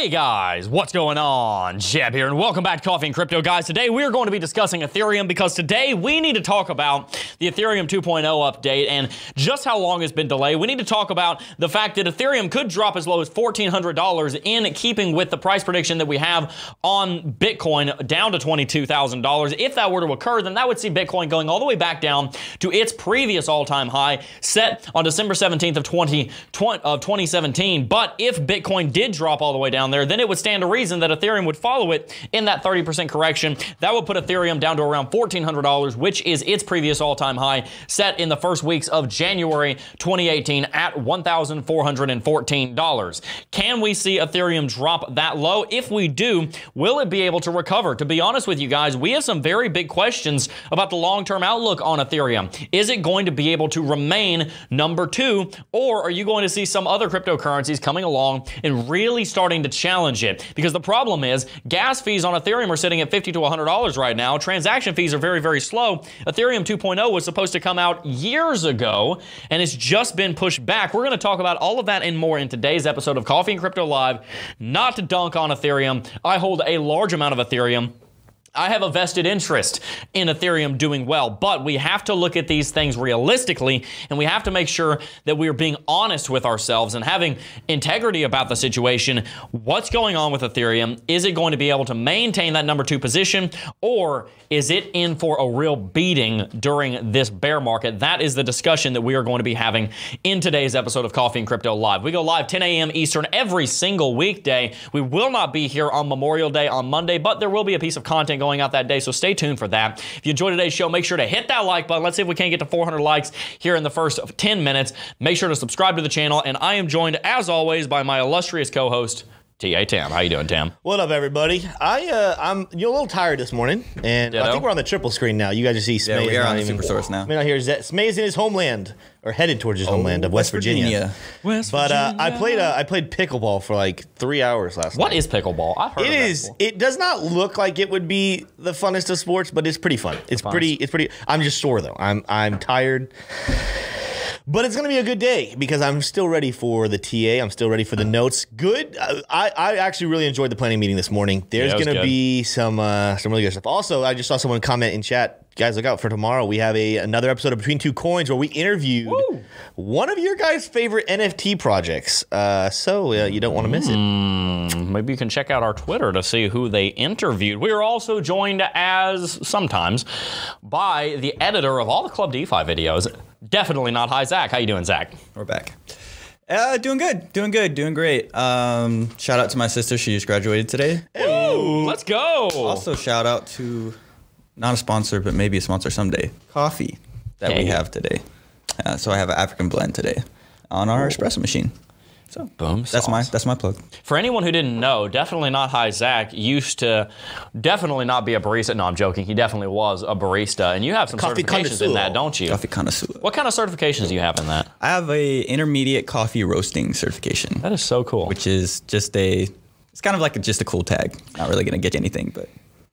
Hey guys, what's going on? Jeb here, and welcome back to Coffee and Crypto, guys. Today we are going to be discussing Ethereum because today we need to talk about the Ethereum 2.0 update and just how long it's been delayed. We need to talk about the fact that Ethereum could drop as low as $1,400 in keeping with the price prediction that we have on Bitcoin down to $22,000. If that were to occur, then that would see Bitcoin going all the way back down to its previous all-time high set on December 17th of 20, of 2017. But if Bitcoin did drop all the way down there, then it would stand to reason that Ethereum would follow it in that 30% correction. That would put Ethereum down to around $1,400, which is its previous all time high, set in the first weeks of January 2018 at $1,414. Can we see Ethereum drop that low? If we do, will it be able to recover? To be honest with you guys, we have some very big questions about the long term outlook on Ethereum. Is it going to be able to remain number two, or are you going to see some other cryptocurrencies coming along and really starting to challenge it? Because the problem is gas fees on Ethereum are sitting at 50 to $100 right now. Transaction fees are very, very slow. Ethereum 2.0 was supposed to come out years ago, and it's just been pushed back. We're going to talk about all of that and more in today's episode of Coffee and Crypto Live. Not to dunk on Ethereum, I hold a large amount of Ethereum. I have a vested interest in Ethereum doing well, but we have to look at these things realistically and we have to make sure that we are being honest with ourselves and having integrity about the situation. What's going on with Ethereum? Is it going to be able to maintain that number two position or is it in for a real beating during this bear market? That is the discussion that we are going to be having in today's episode of Coffee and Crypto Live. We go live 10 a.m. Eastern every single weekday. We will not be here on Memorial Day on Monday, but there will be a piece of content going out that day, so stay tuned for that. If you enjoyed today's show, make sure to hit that like button. Let's see if we can't get to 400 likes here in the first 10 minutes. Make sure to subscribe to the channel, and I am joined, as always, by my illustrious co-host, T.A. Tam. How you doing, Tam? What up, everybody? I uh, I'm you're a little tired this morning, and I think we're on the triple screen now. You guys just see Yeah, Smay we is are not on the even- super source now. I mean, out here is that Smay is in his homeland or headed towards his homeland of West, Virginia. West But uh, I played uh, I played pickleball for like three hours last What night. is pickleball? I've heard It of that is. before. It does not look like it would be the funnest of sports, but it's pretty fun. It's pretty. It's pretty. I'm just sore though. I'm I'm tired. But it's going to be a good day because I'm still ready for the TA. I'm still ready for the notes. Good. Uh, I, I actually really enjoyed the planning meeting this morning. There's Yeah, going to be some uh, some really good stuff. Also, I just saw someone comment in chat. Guys, look out for tomorrow. We have a another episode of Between Two Coins where we interviewed one of your guys' favorite NFT projects. Uh, so uh, you don't want to miss it. Maybe you can check out our Twitter to see who they interviewed. We are also joined as sometimes by the editor of all the Club DeFi videos. Definitely not Hi Zach. How you doing, Zach? We're back. Uh, doing good, doing good, doing great. Um, shout out to my sister; she just graduated today. Ooh, let's go. Also, shout out to not a sponsor, but maybe a sponsor someday. Coffee that Hey. we have today. Uh, so I have an African blend today on our espresso machine. So Boom. that's my that's my plug. For anyone who didn't know, definitely not Hi Zach used to definitely not be a barista. No, I'm joking. He definitely was a barista, and you have some Coffee certifications in that, don't you? Coffee connoisseur. What kind of certifications do you have in that? I have a intermediate coffee roasting certification, That is so cool. which is just a. It's kind of like a, just a cool tag. Not really gonna get you anything, but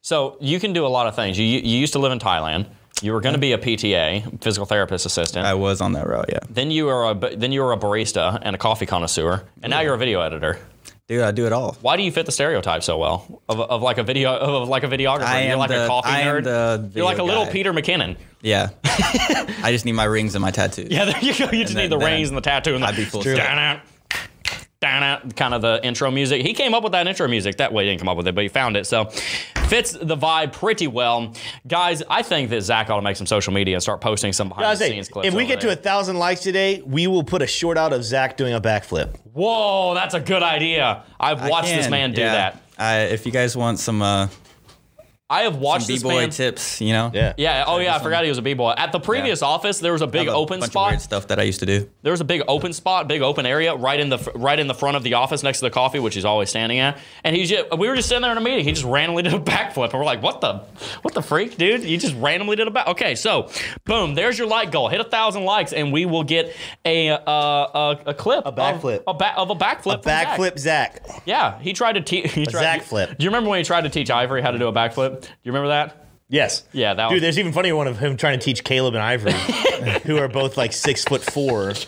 So you can do a lot of things. You, you used to live in Thailand. You were going to be a PTA, physical therapist assistant. I was on that route. Yeah, then you were a then you were a barista and a coffee connoisseur, and now you're a video editor. dude, I do it all. Why do you fit the stereotype so well of, of like a video of like a videographer? I you're am like a the- coffee I am nerd. the you're like a little guy. Peter McKinnon. Yeah, I just need my rings and my tattoos. Yeah, there you go. You just then- need the rings and the tattoo and the I'd be full kind of the intro music. He came up with that intro music. That way he didn't come up with it, but he found it. So fits the vibe pretty well. Guys, I think that Zach ought to make some social media and start posting some behind Guys, the scenes clips. if we over get to a thousand likes today, we will put a short out of Zach doing a backflip. Whoa, that's a good idea. I've watched this man do yeah. that. I, if you guys want some uh, I have watched Some this b-boy man. tips, you know. Yeah. Yeah. Oh yeah. I forgot he was a b-boy. At the previous office, there was a big Have a open bunch spot. Of weird stuff that I used to do. there was a big open spot, big open area right in the right in the front of the office next to the coffee, which he's always standing at. And he's just, we were just sitting there in a meeting. He just randomly did a backflip, and we're like, "What the, what the freak, dude? You just randomly did a back." Okay, so boom, there's your like goal. Hit a thousand likes, and we will get a uh, a, a clip, a backflip. of a, ba- of a backflip, from Zach. Backflip Zach. Yeah, he tried to teach. Zach flip. Do you remember when he tried to teach Ivory how to do a backflip? Do you remember that? Yes. Yeah, that Dude, was- there's even funnier one of him trying to teach Caleb and Ivory, who are both like six foot four.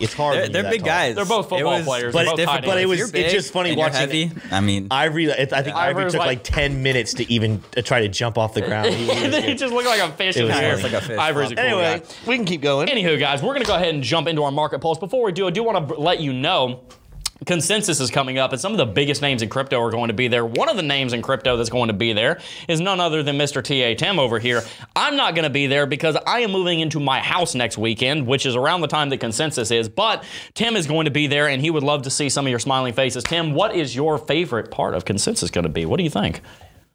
It's hard. They're, they're big tall. guys. They're both It football was- players. But They're both different- but it was it's just funny watching- heavy. I mean, Ivory, I think Ivory Ivory took like- like, 10 minutes to even uh, try to jump off the ground. He was- and then he just looked like a fish It in was the It's like a fish. Ivory's a cool anyway, guy. we can keep going. Anywho, guys, we're going to go ahead and jump into our market pulse. Before we do, I do want to let you know. Consensus is coming up, and some of the biggest names in crypto are going to be there. One of the names in crypto that's going to be there is none other than Mr. TA Tim over here. I'm not going to be there because I am moving into my house next weekend, which is around the time that Consensus is. But Tim is going to be there, and he would love to see some of your smiling faces. Tim, what is your favorite part of Consensus going to be? What do you think?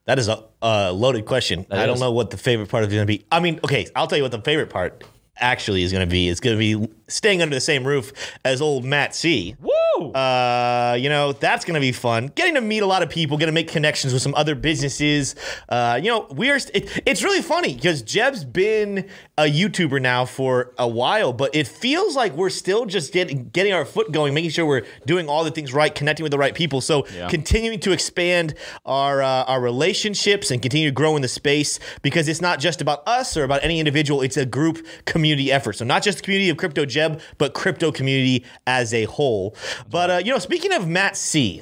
That is a uh, loaded question. I don't know what the favorite part is going to be. I mean, okay, I'll tell you what the favorite part actually is going to be. It's going to be staying under the same roof as old Matt C. Woo! Uh, you know, that's going to be fun. Getting to meet a lot of people, going to make connections with some other businesses. Uh, you know, we're it, it's really funny because Jeb's been a YouTuber now for a while, but it feels like we're still just getting getting our foot going, making sure we're doing all the things right, connecting with the right people. So Yeah. continuing to expand our uh, our relationships and continue to grow in the space because it's not just about us or about any individual. It's a group community effort. So not just the community of Crypto Jeb, but crypto community as a whole. But uh, you know, speaking of Matt C.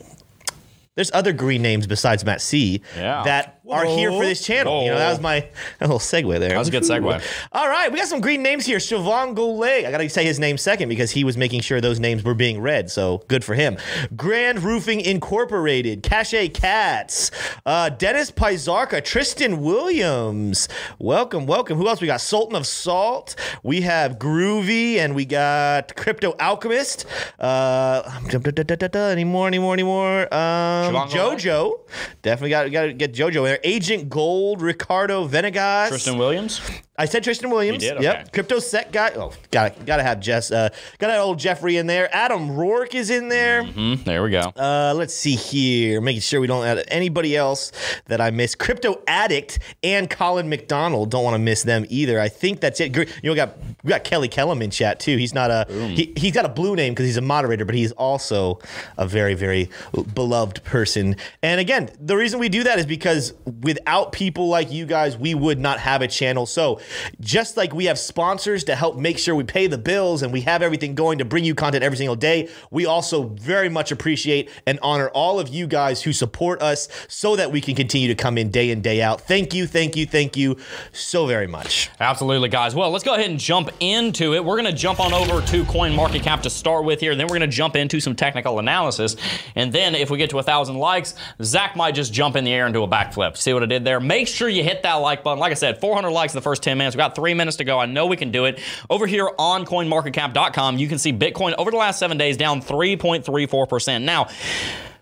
There's other green names besides Matt C Yeah. that are here for this channel. You know, that was my a little segue there. That was a good segue. All right, we got some green names here. Siobhan Goulet. I got to say his name second because he was making sure those names were being read. So good for him. Grand Roofing Incorporated. Cache Cats. Uh, Dennis Pizarka. Tristan Williams. Welcome, welcome. Who else we got? Sultan of Salt. We have Groovy and we got Crypto Alchemist. Uh, any more, any more, any more? Um, Siobhan Goulet? Jojo. Definitely got, got to get Jojo in there. Agent Gold. Ricardo Venegas. Tristan Williams? I said Tristan Williams. You did? Okay. Yep. Crypto set guy. Oh, gotta gotta have Jess. Uh, gotta have old Jeffrey in there. Adam Rourke is in there. Hmm, there we go. Uh, let's see here. Making sure we don't add anybody else that I miss. Crypto Addict and Colin McDonald. Don't want to miss them either. I think that's it. You know, we got we got Kelly Kellum in chat too. He's not a he, he's got a blue name because he's a moderator, but he's also a very very beloved person. And again, the reason we do that is because without people like you guys, we would not have a channel. So just like we have sponsors to help make sure we pay the bills and we have everything going to bring you content every single day, we also very much appreciate and honor all of you guys who support us so that we can continue to come in day in, day out. Thank you, thank you, thank you so very much. Absolutely, guys. Well, let's go ahead and jump into it. We're going to jump on over to CoinMarketCap to start with here. Then we're going to jump into some technical analysis. And then if we get to a 1,000 likes, Zach might just jump in the air and do a backflip. See what I did there? Make sure you hit that like button. Like I said, 400 likes in the first 10 minutes. We've got three minutes to go. I know we can do it. Over here on CoinMarketCap.com, you can see Bitcoin over the last seven days down 3.34%. Now,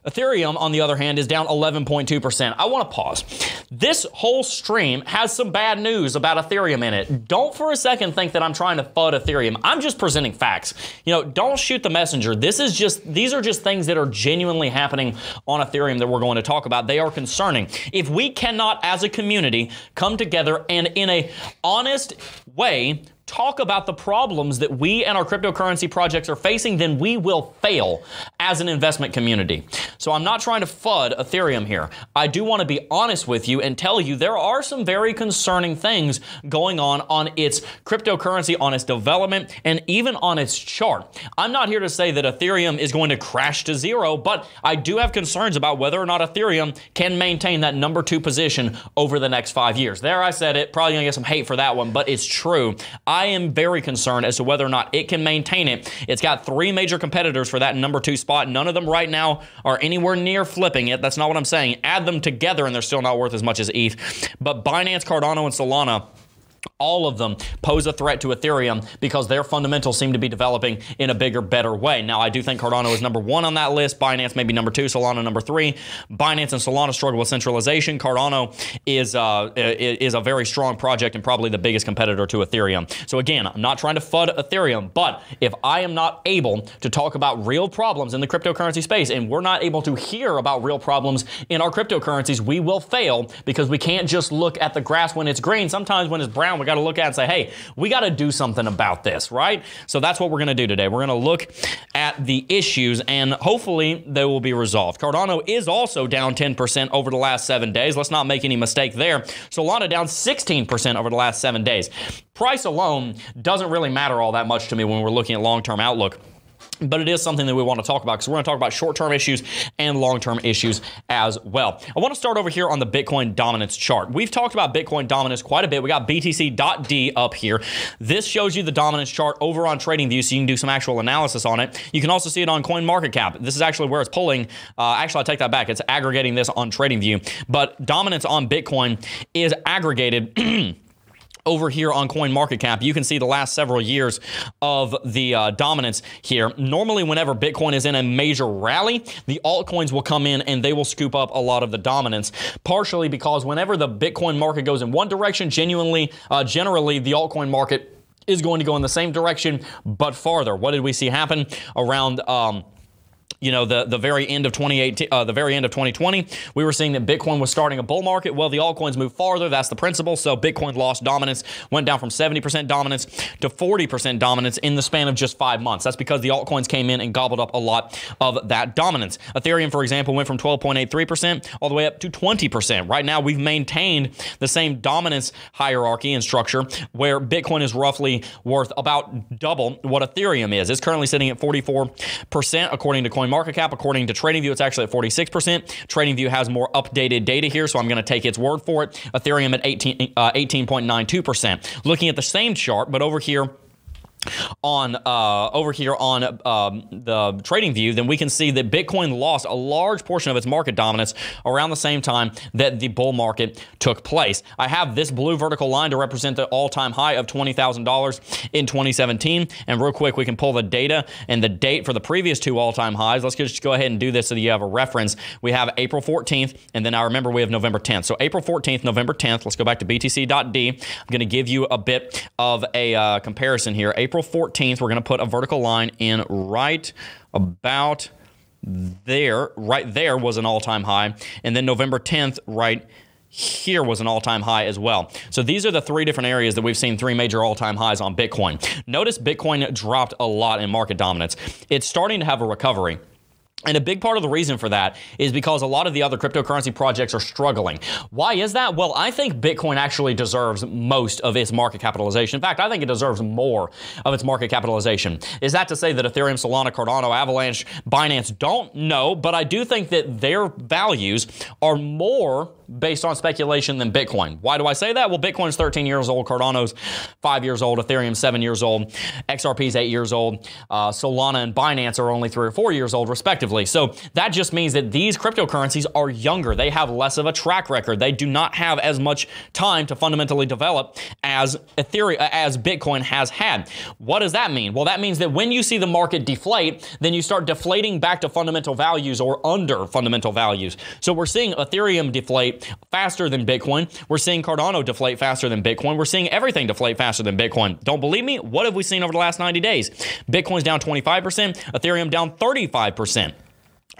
Ethereum, on the other hand, is down 11.2%. I want to pause. This whole stream has some bad news about Ethereum in it. Don't for a second think that I'm trying to FUD Ethereum. I'm just presenting facts. You know, don't shoot the messenger. This is just, these are just things that are genuinely happening on Ethereum that we're going to talk about. They are concerning. If we cannot, as a community, come together and in a honest way, talk about the problems that we and our cryptocurrency projects are facing, then we will fail as an investment community. So I'm not trying to FUD Ethereum here. I do want to be honest with you and tell you there are some very concerning things going on on its cryptocurrency, on its development, and even on its chart. I'm not here to say that Ethereum is going to crash to zero, but I do have concerns about whether or not Ethereum can maintain that number two position over the next five years. There, I said it. Probably gonna get some hate for that one, but it's true. Am very concerned as to whether or not it can maintain it. It's got three major competitors for that number two spot. None of them right now are anywhere near flipping it. That's not what I'm saying. Add them together and they're still not worth as much as ETH. But Binance, Cardano, and Solana all of them pose a threat to Ethereum because their fundamentals seem to be developing in a bigger, better way. Now, I do think Cardano is number one on that list. Binance maybe number two. Solana number three. Binance and Solana struggle with centralization. Cardano is uh, is a very strong project and probably the biggest competitor to Ethereum. So again, I'm not trying to FUD Ethereum, but if I am not able to talk about real problems in the cryptocurrency space and we're not able to hear about real problems in our cryptocurrencies, we will fail because we can't just look at the grass when it's green. Sometimes when it's brown, got to look at and say, hey, we got to do something about this, right? So that's what we're going to do today. We're going to look at the issues and hopefully they will be resolved. Cardano is also down 10% over the last seven days. Let's not make any mistake there. Solana down 16% over the last seven days. Price alone doesn't really matter all that much to me when we're looking at long term outlook but it is something that we want to talk about because we're going to talk about short-term issues and long-term issues as well. I want to start over here on the Bitcoin dominance chart. We've talked about Bitcoin dominance quite a bit. We got BTC.D up here. This shows you the dominance chart over on TradingView so you can do some actual analysis on it. You can also see it on CoinMarketCap. This is actually where it's pulling. Uh, actually, I take that back. It's aggregating this on TradingView. But dominance on Bitcoin is aggregated over here on CoinMarketCap, you can see the last several years of the uh, dominance here. Normally, whenever Bitcoin is in a major rally, the altcoins will come in and they will scoop up a lot of the dominance. Partially because whenever the Bitcoin market goes in one direction, genuinely, uh, generally, the altcoin market is going to go in the same direction, but farther. What did we see happen around? Um, you know the the very end of 2018 uh, the very end of 2020 we were seeing that bitcoin was starting a bull market. Well the altcoins moved farther. That's the principle. So bitcoin lost dominance went down from 70% dominance to 40% dominance in the span of just five months. That's because the altcoins came in and gobbled up a lot of that dominance. Ethereum for example went from 12.83% all the way up to 20% right now we've maintained the same dominance hierarchy and structure where bitcoin is roughly worth about double what ethereum is. It's currently sitting at 44% according to coin market cap. According to TradingView, it's actually at 46%. TradingView has more updated data here, so I'm going to take its word for it. Ethereum at 18, uh, 18.92%. Looking at the same chart, but over here, on uh, over here on um, the TradingView, then we can see that Bitcoin lost a large portion of its market dominance around the same time that the bull market took place. I have this blue vertical line to represent the all-time high of $20,000 in 2017. And real quick, we can pull the data and the date for the previous two all-time highs. Let's just go ahead and do this so that you have a reference. We have April 14th, and then I remember we have November 10th. So April 14th, November 10th. Let's go back to BTC.D. I'm going to give you a bit of a uh, comparison here. April April 14th, we're going to put a vertical line in right about there. Right there was an all time high. And then November 10th, right here was an all time high as well. So these are the three different areas that we've seen three major all time highs on Bitcoin. Notice Bitcoin dropped a lot in market dominance. It's starting to have a recovery. And a big part of the reason for that is because a lot of the other cryptocurrency projects are struggling. Why is that? Well, I think Bitcoin actually deserves most of its market capitalization. In fact, I think it deserves more of its market capitalization. Is that to say that Ethereum, Solana, Cardano, Avalanche, Binance don't? No, but I do think that their values are more based on speculation than Bitcoin. Why do I say that? Well, Bitcoin's 13 years old, Cardano's 5 years old, Ethereum's 7 years old, XRP's 8 years old, uh, Solana and Binance are only 3 or 4 years old, respectively. So that just means that these cryptocurrencies are younger. They have less of a track record. They do not have as much time to fundamentally develop as Ethereum, as Bitcoin has had. What does that mean? Well, that means that when you see the market deflate, then you start deflating back to fundamental values or under fundamental values. So we're seeing Ethereum deflate faster than Bitcoin. We're seeing Cardano deflate faster than Bitcoin. We're seeing everything deflate faster than Bitcoin. Don't believe me? What have we seen over the last 90 days? Bitcoin's down 25%, Ethereum down 35%.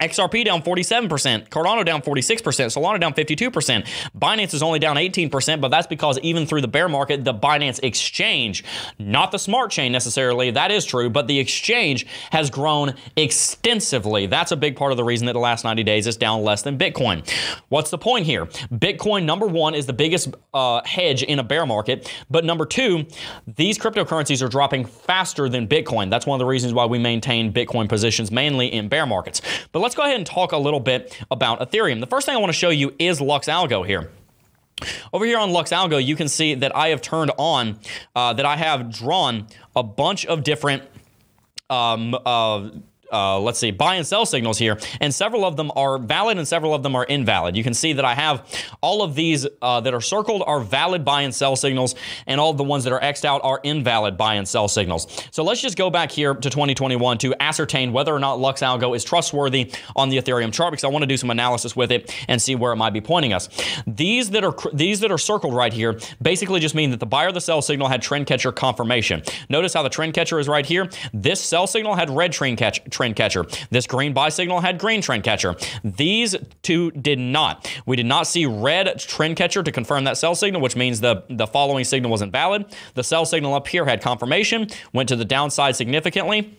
XRP down 47%, Cardano down 46%, Solana down 52%. Binance is only down 18%, but that's because even through the bear market, the Binance exchange, not the smart chain necessarily, that is true, but the exchange has grown extensively. That's a big part of the reason that the last 90 days is down less than Bitcoin. What's the point here? Bitcoin, number one, is the biggest uh, hedge in a bear market, but number two, these cryptocurrencies are dropping faster than Bitcoin. That's one of the reasons why we maintain Bitcoin positions mainly in bear markets. But let's go ahead and talk a little bit about Ethereum. The first thing I want to show you is Lux Algo here. Over here on Lux Algo, you can see that I have turned on, uh, that I have drawn a bunch of different um, uh, uh, let's see, buy and sell signals here, and several of them are valid and several of them are invalid. You can see that I have all of these uh, that are circled are valid buy and sell signals, and all the ones that are X'd out are invalid buy and sell signals. So let's just go back here to 2021 to ascertain whether or not Lux Algo is trustworthy on the Ethereum chart because I want to do some analysis with it and see where it might be pointing us. These that are these that are circled right here basically just mean that the buy or the sell signal had trend catcher confirmation. Notice how the trend catcher is right here. This sell signal had red trend catch trend catcher. This green buy signal had green trend catcher. These two did not. We did not see red trend catcher to confirm that sell signal, which means the, the following signal was invalid. The sell signal up here had confirmation, went to the downside significantly.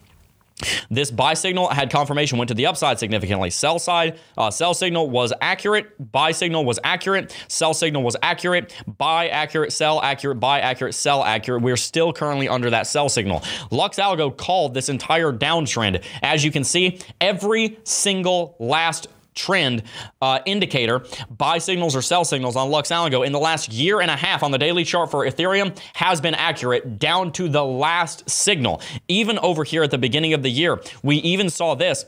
This buy signal had confirmation, went to the upside significantly. Sell side, uh, sell signal was accurate. Buy signal was accurate. Sell signal was accurate. Buy accurate. Sell accurate. Buy accurate. Sell accurate. We're still currently under that sell signal. Lux Algo called this entire downtrend. As you can see, every single last trend uh, indicator, buy signals or sell signals on Lux Algo in the last year and a half on the daily chart for Ethereum has been accurate down to the last signal. Even over here at the beginning of the year, we even saw this.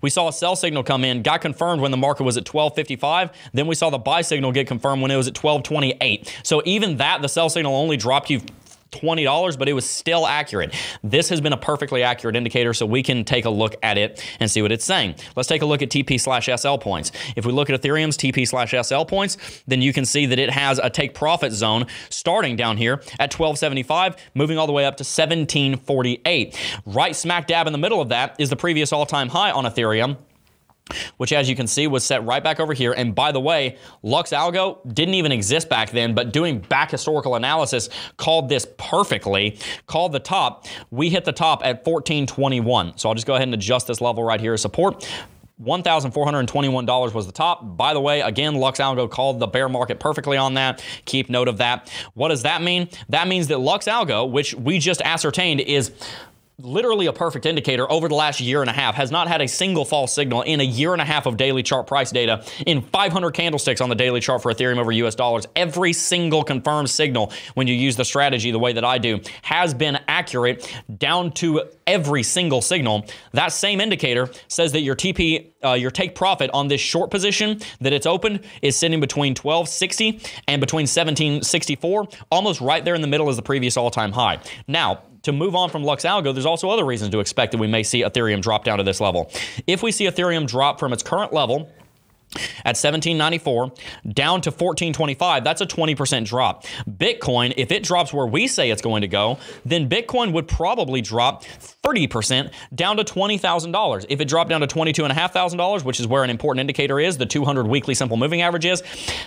We saw a sell signal come in, got confirmed when the market was at 1255. Then we saw the buy signal get confirmed when it was at 1228. So even that, the sell signal only dropped you $20, but it was still accurate. This has been a perfectly accurate indicator, so we can take a look at it and see what it's saying. Let's take a look at TP slash SL points. If we look at Ethereum's TP slash SL points, then you can see that it has a take profit zone starting down here at 1275, moving all the way up to 1748. Right smack dab in the middle of that is the previous all time high on Ethereum which as you can see was set right back over here. And by the way, Lux Algo didn't even exist back then, but doing back historical analysis called this perfectly, called the top. We hit the top at 1421. So I'll just go ahead and adjust this level right here as support. $1,421 was the top. By the way, again, Lux Algo called the bear market perfectly on that. Keep note of that. What does that mean? That means that Lux Algo, which we just ascertained is literally a perfect indicator over the last year and a half, has not had a single false signal in a year and a half of daily chart price data, in 500 candlesticks on the daily chart for Ethereum over US dollars. Every single confirmed signal, when you use the strategy the way that I do, has been accurate down to every single signal. That same indicator says that your TP, uh, your take profit on this short position that it's opened is sitting between 1260 and between 1764, almost right there in the middle as the previous all time high. Now, to move on from Lux Algo, there's also other reasons to expect that we may see Ethereum drop down to this level. If we see Ethereum drop from its current level, at 1794 down to 1425 that's a 20% drop bitcoin if it drops where we say it's going to go then bitcoin would probably drop 30% down to $20,000. If it dropped down to $22,500, which is where an important indicator is, the 200 weekly simple moving average is,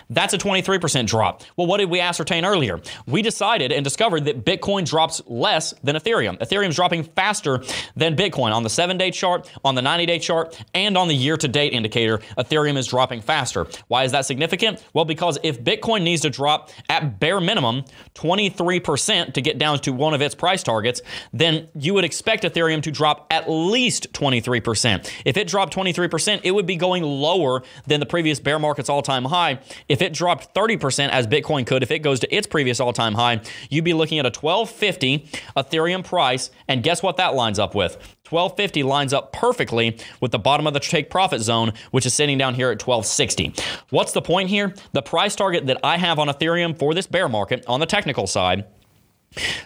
that's a 23% drop. Well, what did we ascertain earlier? We decided and discovered that Bitcoin drops less than Ethereum. Ethereum's dropping faster than Bitcoin on the 7-day chart, on the 90-day chart, and on the year-to-date indicator. Ethereum is dropping faster. Why is that significant? Well, because if Bitcoin needs to drop at bare minimum 23% to get down to one of its price targets, then you would expect Ethereum to drop at least 23%. If it dropped 23%, it would be going lower than the previous bear market's all time high. If it dropped 30%, as Bitcoin could, if it goes to its previous all time high, you'd be looking at a 1250 Ethereum price. And guess what that lines up with? 1250 lines up perfectly with the bottom of the take profit zone, which is sitting down here at 1260. What's the point here? The price target that I have on Ethereum for this bear market on the technical side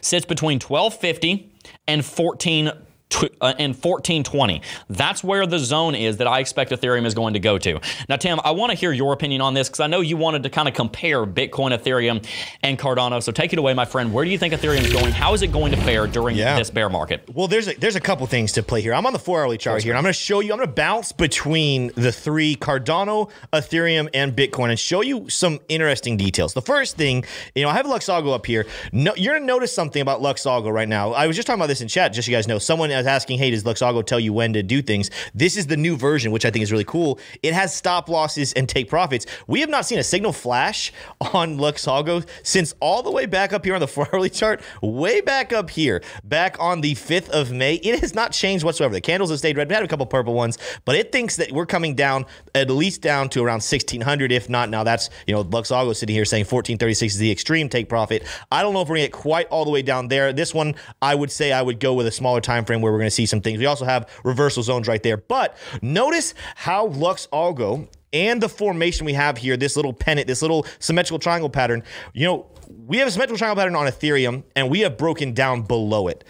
sits between 1250 and 14 uh, and 1420. That's where the zone is that I expect Ethereum is going to go to. Now, Tim, I want to hear your opinion on this because I know you wanted to kind of compare Bitcoin, Ethereum, and Cardano. So take it away, my friend. Where do you think Ethereum is going? How is it going to fare during yeah. this bear market? Well, there's a, there's a couple things to play here. I'm on the four hourly chart here, and I'm going to show you. I'm going to bounce between the three Cardano, Ethereum, and Bitcoin, and show you some interesting details. The first thing, you know, I have Luxalgo up here. No, you're going to notice something about Luxalgo right now. I was just talking about this in chat, just so you guys know. Someone was asking, hey, does Luxalgo tell you when to do things? This is the new version, which I think is really cool. It has stop losses and take profits. We have not seen a signal flash on Luxalgo since all the way back up here on the hourly chart, way back up here, back on the 5th of May. It has not changed whatsoever. The candles have stayed red. We had a couple purple ones, but it thinks that we're coming down at least down to around 1600, if not. Now that's, you know, Luxalgo sitting here saying 1436 is the extreme take profit. I don't know if we're going to get quite all the way down there. This one, I would say I would go with a smaller time frame where where we're going to see some things. We also have reversal zones right there. But notice how Lux Algo and the formation we have here, this little pennant, this little symmetrical triangle pattern, you know, we have a symmetrical triangle pattern on Ethereum and we have broken down below it.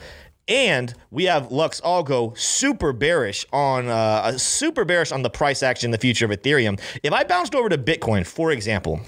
And we have Lux Algo super bearish on uh, super bearish on the price action in the future of Ethereum. If I bounced over to Bitcoin, for example,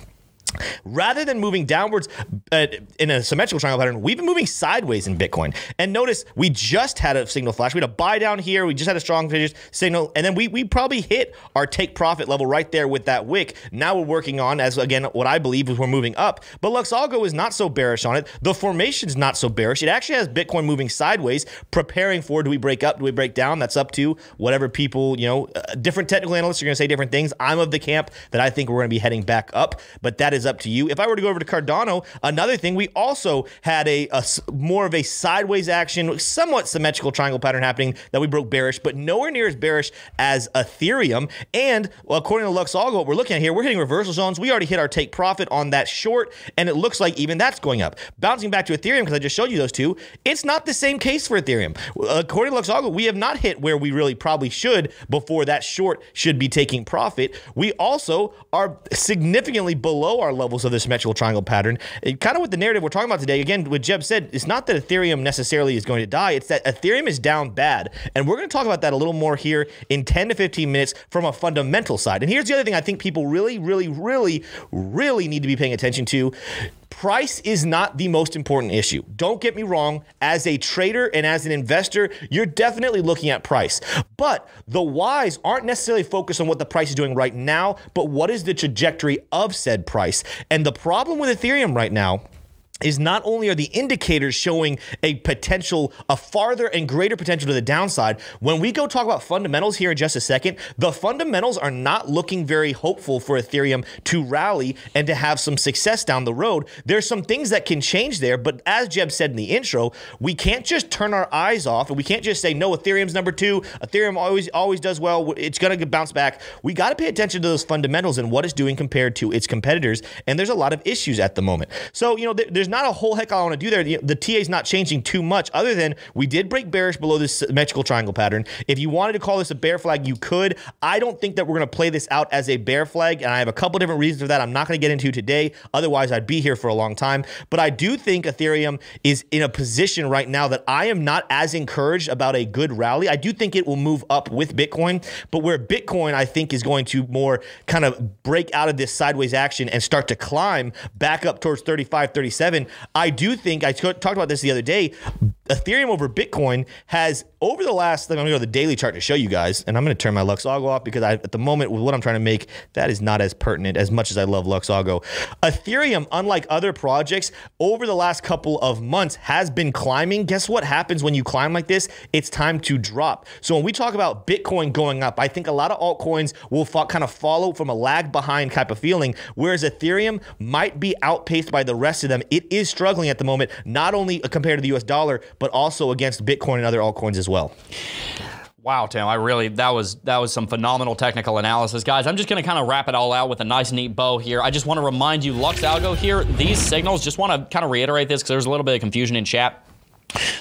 Rather than moving downwards uh, in a symmetrical triangle pattern, we've been moving sideways in Bitcoin. And notice we just had a signal flash. We had a buy down here. We just had a strong signal. And then we, we probably hit our take profit level right there with that wick. Now we're working on, as again, what I believe is we're moving up. But Luxalgo is not so bearish on it. The formation's not so bearish. It actually has Bitcoin moving sideways, preparing for do we break up, do we break down? That's up to whatever people, you know, uh, different technical analysts are going to say different things. I'm of the camp that I think we're going to be heading back up. But that is is up to you. If I were to go over to Cardano, another thing, we also had a, a more of a sideways action, somewhat symmetrical triangle pattern happening that we broke bearish, but nowhere near as bearish as Ethereum. And according to Luxalgo, what we're looking at here, we're hitting reversal zones. We already hit our take profit on that short, and it looks like even that's going up. Bouncing back to Ethereum, because I just showed you those two, it's not the same case for Ethereum. According to Luxalgo, we have not hit where we really probably should before that short should be taking profit. We also are significantly below our levels of this symmetrical triangle pattern. It, kind of with the narrative we're talking about today, again, what Jeb said, it's not that Ethereum necessarily is going to die, it's that Ethereum is down bad. And we're going to talk about that a little more here in 10 to 15 minutes from a fundamental side. And here's the other thing I think people really, really, really, really need to be paying attention to price is not the most important issue. Don't get me wrong, as a trader and as an investor, you're definitely looking at price. But the whys aren't necessarily focused on what the price is doing right now, but what is the trajectory of said price. And the problem with Ethereum right now is not only are the indicators showing a potential, a farther and greater potential to the downside, when we go talk about fundamentals here in just a second, the fundamentals are not looking very hopeful for Ethereum to rally and to have some success down the road. There's some things that can change there, but as Jeb said in the intro, we can't just turn our eyes off and we can't just say, no, Ethereum's number two. Ethereum always always does well. It's to bounce back. We got to pay attention to those fundamentals and what it's doing compared to its competitors. And there's a lot of issues at the moment. So, you know, there's not a whole heck I want to do there. The, the TA is not changing too much, other than we did break bearish below this symmetrical triangle pattern. If you wanted to call this a bear flag, you could. I don't think that we're going to play this out as a bear flag, and I have a couple different reasons for that. I'm not going to get into today. Otherwise, I'd be here for a long time. But I do think Ethereum is in a position right now that I am not as encouraged about a good rally. I do think it will move up with Bitcoin, but where Bitcoin I think is going to more kind of break out of this sideways action and start to climb back up towards 35, 37. I do think I talked about this the other day. Ethereum over Bitcoin has over the last. I'm going to go to the daily chart to show you guys, and I'm to turn my Luxalgo off because I, at the moment with what I'm trying to make, that is not as pertinent as much as I love Luxalgo. Ethereum, unlike other projects, over the last couple of months has been climbing. Guess what happens when you climb like this? It's time to drop. So when we talk about Bitcoin going up, I think a lot of altcoins will kind of follow from a lag behind type of feeling, whereas Ethereum might be outpaced by the rest of them. It is struggling at the moment, not only uh, compared to the US dollar, but also against Bitcoin and other altcoins as well. Wow, Tim, I really that was that was some phenomenal technical analysis, guys. I'm just going to kind of wrap it all out with a nice, neat bow here. I just want to remind you, Lux Algo here. These signals. Just want to kind of reiterate this because there's a little bit of confusion in chat.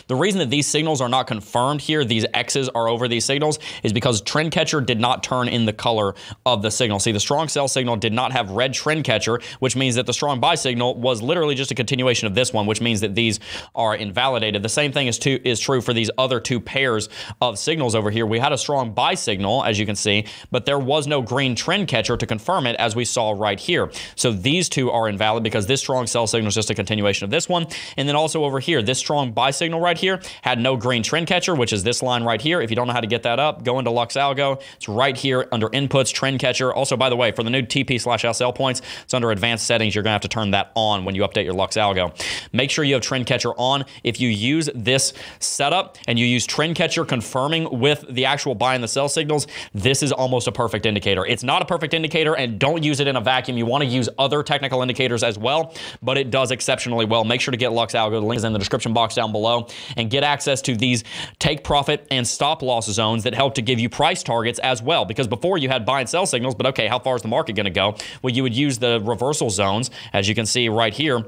The reason that these signals are not confirmed here, these X's are over these signals, is because trend catcher did not turn in the color of the signal. See, the strong sell signal did not have red trend catcher, which means that the strong buy signal was literally just a continuation of this one, which means that these are invalidated. The same thing is, to, is true for these other two pairs of signals over here. We had a strong buy signal, as you can see, but there was no green trend catcher to confirm it, as we saw right here. So these two are invalid because this strong sell signal is just a continuation of this one. And then also over here, this strong buy signal right here had no green trend catcher, which is this line right here. If you don't know how to get that up, go into Lux Algo. It's right here under inputs, trend catcher. Also, by the way, for the new TP slash SL points, it's under advanced settings. You're going to have to turn that on when you update your Lux Algo. Make sure you have trend catcher on. If you use this setup and you use trend catcher confirming with the actual buy and the sell signals, this is almost a perfect indicator. It's not a perfect indicator and don't use it in a vacuum. You want to use other technical indicators as well, but it does exceptionally well. Make sure to get Lux Algo. The link is in the description box down below and get access to these take profit and stop loss zones that help to give you price targets as well. Because before you had buy and sell signals, but okay, how far is the market going to go? Well, you would use the reversal zones, as you can see right here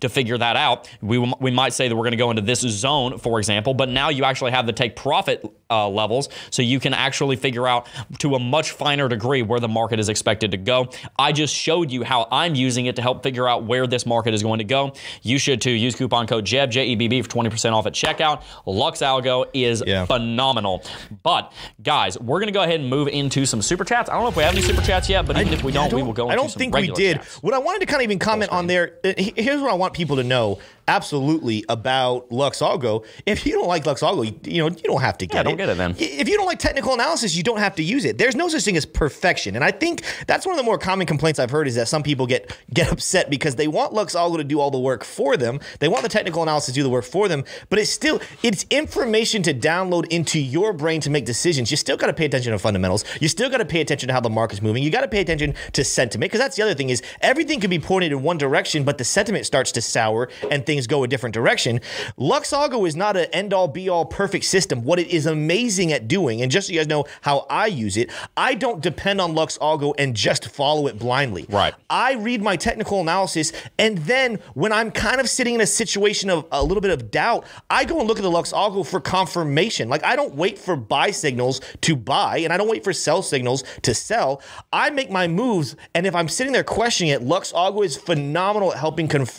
to figure that out. We, we might say that we're going to go into this zone, for example, but now you actually have the take profit uh, levels so you can actually figure out to a much finer degree where the market is expected to go. I just showed you how I'm using it to help figure out where this market is going to go. You should too. Use coupon code JEB, J E B B, for 20% off at checkout. Lux Algo is Yeah. phenomenal. But, guys, we're going to go ahead and move into some super chats. I don't know if we have any super chats yet, but even if we don't, we will go I don't think we did. chats. What I wanted to kind of even comment on there. uh, he- Here's what I want people to know. Absolutely about Luxalgo. If you don't like Luxalgo, you, you know you don't have to get don't it. get it then. If you don't like technical analysis, you don't have to use it. There's no such thing as perfection, and I think that's one of the more common complaints I've heard is that some people get get upset because they want Luxalgo to do all the work for them. They want the technical analysis to do the work for them, but it's still it's information to download into your brain to make decisions. You still got to pay attention to fundamentals. You still got to pay attention to how the market's moving. You got to pay attention to sentiment because that's the other thing is everything can be pointed in one direction, but the sentiment starts to sour and things go a different direction. Luxalgo is not an end all be all perfect system. What it is amazing at doing, and just so you guys know how I use it, I don't depend on Luxalgo and just follow it blindly. Right. I read my technical analysis, and then when I'm kind of sitting in a situation of a little bit of doubt, I go and look at the Lux Algo for confirmation. Like I don't wait for buy signals to buy, and I don't wait for sell signals to sell. I make my moves, and if I'm sitting there questioning it, Lux Algo is phenomenal at helping confirm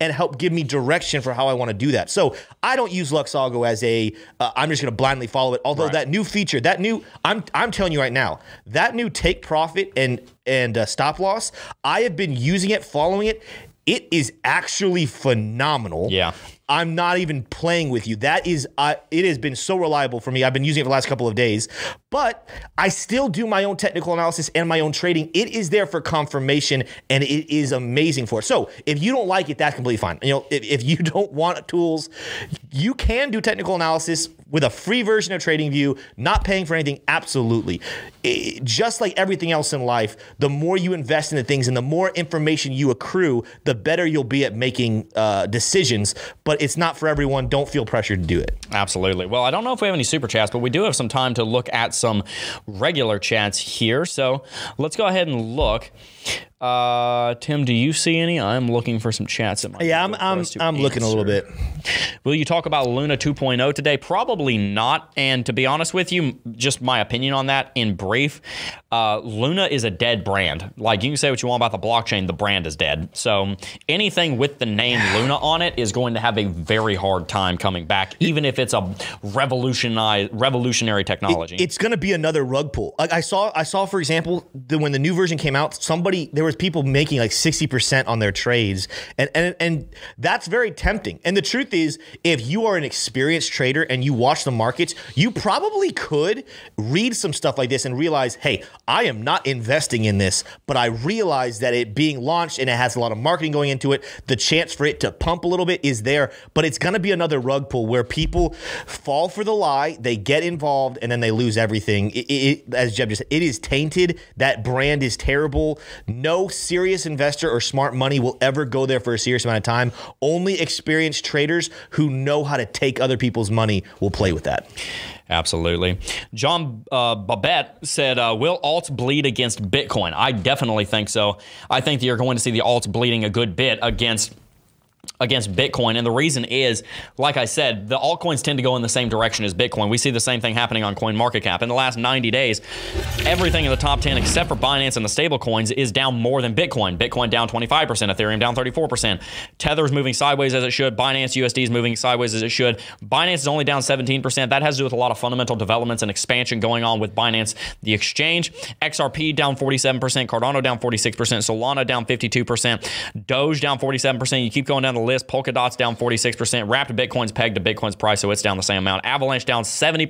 and help give me direction for how I want to do that. So I don't use Luxalgo as a uh, I'm just going to blindly follow it. Although Right. that new feature, that new I'm I'm telling you right now, that new take profit and and uh, stop loss, I have been using it, following it. It is actually phenomenal. Yeah. I'm not even playing with you. That is, uh, it has been so reliable for me. I've been using it for the last couple of days, but I still do my own technical analysis and my own trading. It is there for confirmation, and it is amazing for it. So if you don't like it, that's completely fine. You know, if, if you don't want tools, you can do technical analysis with a free version of TradingView, not paying for anything. Absolutely, It- just like everything else in life, the more you invest in the things and the more information you accrue, the better you'll be at making uh, decisions. But it's not for everyone. Don't feel pressured to do it. Absolutely. Well, I don't know if we have any super chats, but we do have some time to look at some regular chats here. So let's go ahead and look. Uh, Tim, do you see any? I'm looking for some chats. Might be Yeah, I'm I'm I'm looking a little bit. Will you talk about Luna 2.0 today? Probably not. And to be honest with you, just my opinion on that in brief, uh, Luna is a dead brand. Like you can say what you want about the blockchain, the brand is dead. So anything with the name Luna on it is going to have a very hard time coming back, even if it's a revolutionized, revolutionary technology. It's going to be another rug pull. Like I saw, I saw, for example, the, when the new version came out, somebody there was people making like sixty percent on their trades, and and and that's very tempting. And the truth is, if you are an experienced trader and you watch the markets, you probably could read some stuff like this and realize, hey, I am not investing in this, but I realize that it being launched and it has a lot of marketing going into it. The chance for it to pump a little bit is there, but it's going to be another rug pull where people fall for the lie, they get involved, and then they lose everything. It, it, as Jeb just said, it is tainted. That brand is terrible. No serious investor or smart money will ever go there for a serious amount of time. Only experienced traders who know how to take other people's money will play with that. Absolutely. John uh, Babette said, uh, Will alts bleed against Bitcoin? I definitely think so. I think that you're going to see the alts bleeding a good bit against against Bitcoin. And the reason is, like I said, the altcoins tend to go in the same direction as Bitcoin. We see the same thing happening on CoinMarketCap. In the last 90 days, everything in the top 10 except for Binance and the stable coins is down more than Bitcoin. Bitcoin down 25%, Ethereum down 34%. Tether's moving sideways as it should. Binance USD is moving sideways as it should. Binance is only down 17%. That has to do with a lot of fundamental developments and expansion going on with Binance, the exchange. XRP down 47%, Cardano down 46%, Solana down 52%, Doge down 47%. You keep going down the list. Polkadot's down 46%. Wrapped Bitcoin's pegged to Bitcoin's price, so it's down the same amount. Avalanche down 70%.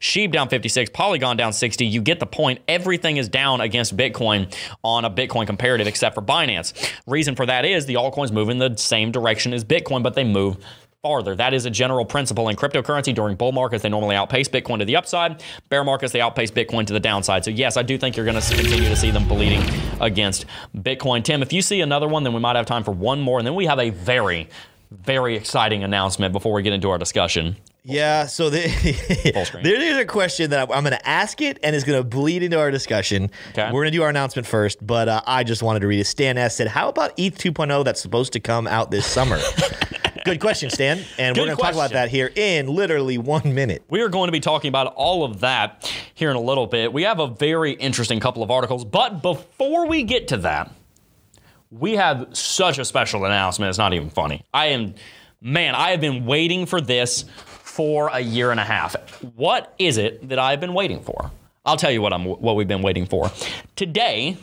SHIB down 56. Polygon down 60. You get the point. Everything is down against Bitcoin on a Bitcoin comparative except for Binance. Reason for that is the altcoins move in the same direction as Bitcoin, but they move farther. That is a general principle in cryptocurrency. During bull markets, they normally outpace Bitcoin to the upside. Bear markets, they outpace Bitcoin to the downside. So, yes, I do think you're going to continue to see them bleeding against Bitcoin. Tim, if you see another one, then we might have time for one more. And then we have a very, very exciting announcement before we get into our discussion. Yeah, so the, there is a question that I'm, going to ask it, and it's going to bleed into our discussion. Okay. We're going to do our announcement first, but uh, I just wanted to read it. Stan S said, "How about ETH 2.0 that's supposed to come out this summer?" Good question, Stan, and Good we're going to talk about that here in literally one minute. We are going to be talking about all of that here in a little bit. We have a very interesting couple of articles, but before we get to that, we have such a special announcement. It's not even funny. I am, man, I have been waiting for this for a year and a half. What is it that I've been waiting for? I'll tell you what I'm what we've been waiting for. Today,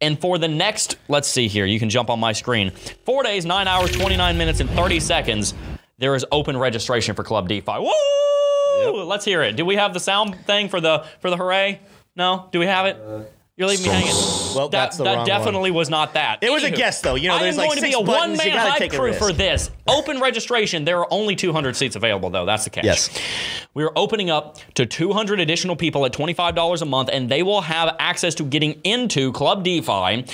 and for the next, let's see here, you can jump on my screen. Four days, nine hours, 29 minutes, and 30 seconds, there is open registration for Club DeFi. Woo! Let's hear it. Do we have the sound thing for the for the hooray? No? Do we have it? Uh, You're leaving me hanging. Well, That, that's the that wrong definitely was not that. It was a guess, though. You know, I there's am like going to be a buttons. One-man gotta hype crew for this. Open registration. There are only 200 seats available, though. That's the catch. Yes. We are opening up to 200 additional people at $25 a month, and they will have access to getting into Club DeFi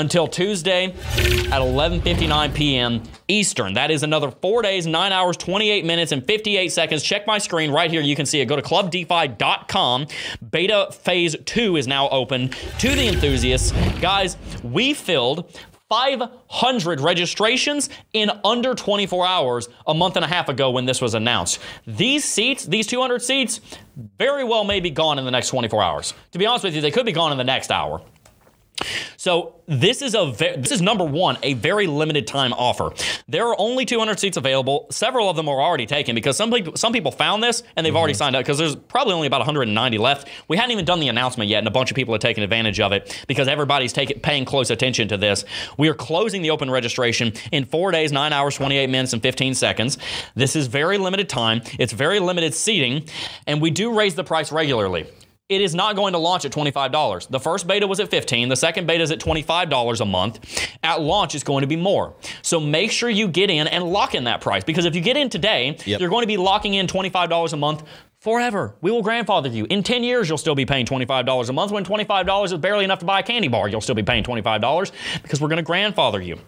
until Tuesday at 11:59 p.m. Eastern. That is another four days, nine hours, 28 minutes, and 58 seconds. Check my screen right here. You can see it. Go to clubdefi.com. Beta phase two is now open to the enthusiasts. Guys, we filled 500 registrations in under 24 hours a month and a half ago when this was announced. These seats, these 200 seats, very well may be gone in the next 24 hours. To be honest with you, they could be gone in the next hour. So this is a ve- this is number one, a very limited time offer. There are only 200 seats available. Several of them are already taken because some people some people found this and they've already mm-hmm. signed up because there's probably only about 190 left. We hadn't even done the announcement yet, and a bunch of people have taken advantage of it because everybody's taking paying close attention to this. We are closing the open registration in four days, nine hours, 28 minutes, and 15 seconds. This is very limited time. It's very limited seating, and we do raise the price regularly it is not going to launch at $25. The first beta was at 15, the second beta is at $25 a month. At launch it's going to be more. So make sure you get in and lock in that price because if you get in today, Yep. you're going to be locking in $25 a month forever. We will grandfather you. In 10 years you'll still be paying $25 a month when $25 is barely enough to buy a candy bar. You'll still be paying $25 because we're going to grandfather you.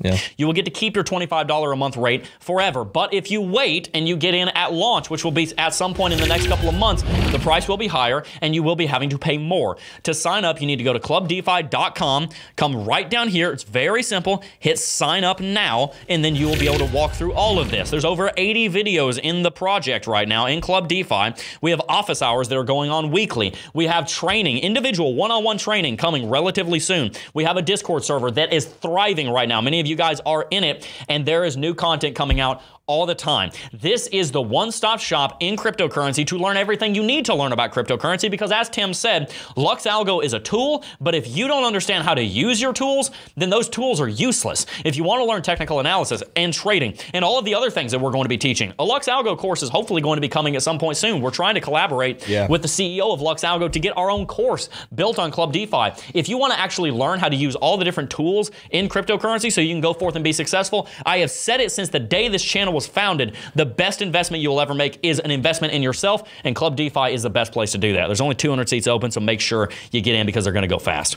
Yeah. You will get to keep your $25 a month rate forever. But if you wait and you get in at launch, which will be at some point in the next couple of months, the price will be higher and you will be having to pay more. To sign up, you need to go to clubdefi.com, come right down here. It's very simple. Hit sign up now, and then you will be able to walk through all of this. There's over 80 videos in the project right now in Club DeFi. We have office hours that are going on weekly. We have training, individual one on one training coming relatively soon. We have a Discord server that is thriving right now. Many of you guys are in it, and there is new content coming out all the time. This is the one stop shop in cryptocurrency to learn everything you need to learn about cryptocurrency because, as Tim said, Lux Algo is a tool, but if you don't understand how to use your tools, then those tools are useless. If you want to learn technical analysis and trading and all of the other things that we're going to be teaching, a Lux Algo course is hopefully going to be coming at some point soon. We're trying to collaborate Yeah. with the CEO of Lux Algo to get our own course built on Club DeFi. If you want to actually learn how to use all the different tools in cryptocurrency so you can go forth and be successful, I have said it since the day this channel was founded. The best investment you will ever make is an investment in yourself, and Club DeFi is the best place to do that. There's only 200 seats open, so make sure you get in because they're going to go fast.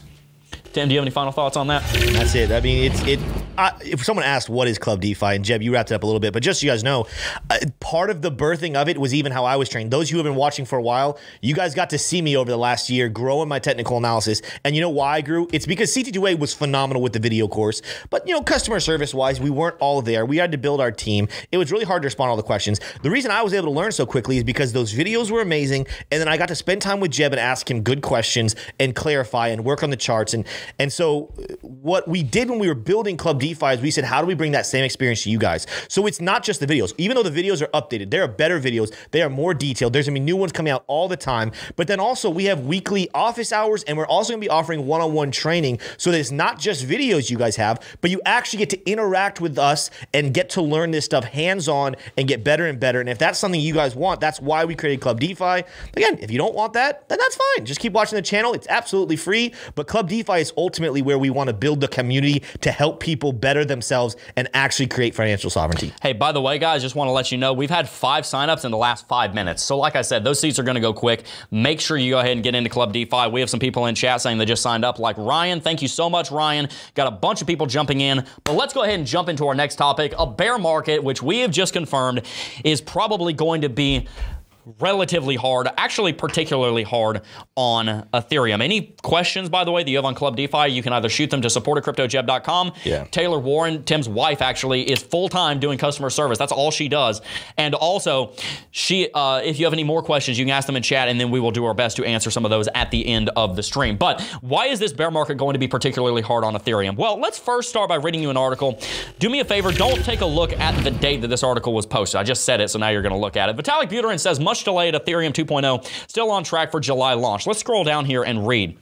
Tim, do you have any final thoughts on that? That's it. I mean, it's it. I, if someone asked what is Club DeFi, and Jeb, you wrapped it up a little bit, but just so you guys know, uh, part of the birthing of it was even how I was trained. Those who have been watching for a while, you guys got to see me over the last year grow in my technical analysis, and you know why I grew? It's because CT2A was phenomenal with the video course, but you know, customer service wise, we weren't all there. We had to build our team. It was really hard to respond to all the questions. The reason I was able to learn so quickly is because those videos were amazing, and then I got to spend time with Jeb and ask him good questions and clarify and work on the charts, and and so uh, what we did when we were building Club DeFi is we said, how do we bring that same experience to you guys? So it's not just the videos. Even though the videos are updated, there are better videos. They are more detailed. There's gonna be new ones coming out all the time. But then also we have weekly office hours, and we're also gonna be offering one-on-one training so that it's not just videos you guys have, but you actually get to interact with us and get to learn this stuff hands-on and get better and better. And if that's something you guys want, that's why we created Club DeFi. Again, if you don't want that, then that's fine. Just keep watching the channel. It's absolutely free. But Club DeFi is ultimately where we want to build the community to help people better themselves and actually create financial sovereignty. Hey, by the way, guys, just want to let you know we've had five signups in the last five minutes. So, like I said, those seats are going to go quick. Make sure you go ahead and get into Club DeFi. We have some people in chat saying they just signed up, like Ryan. Thank you so much, Ryan. Got a bunch of people jumping in. But let's go ahead and jump into our next topic a bear market, which we have just confirmed is probably going to be relatively hard, actually particularly hard on Ethereum. Any questions, by the way, that you have on Club DeFi, you can either shoot them to support at cryptojeb.com. Yeah. Taylor Warren, Tim's wife, actually is full time doing customer service. That's all she does. And also, she, uh, if you have any more questions, you can ask them in chat, and then we will do our best to answer some of those at the end of the stream. But why is this bear market going to be particularly hard on Ethereum? Well, let's first start by reading you an article. Do me a favor, don't take a look at the date that this article was posted. I just said it, so now you're going to look at it. Vitalik Buterin says much delayed Ethereum 2.0 still on track for July launch. Let's scroll down here and read.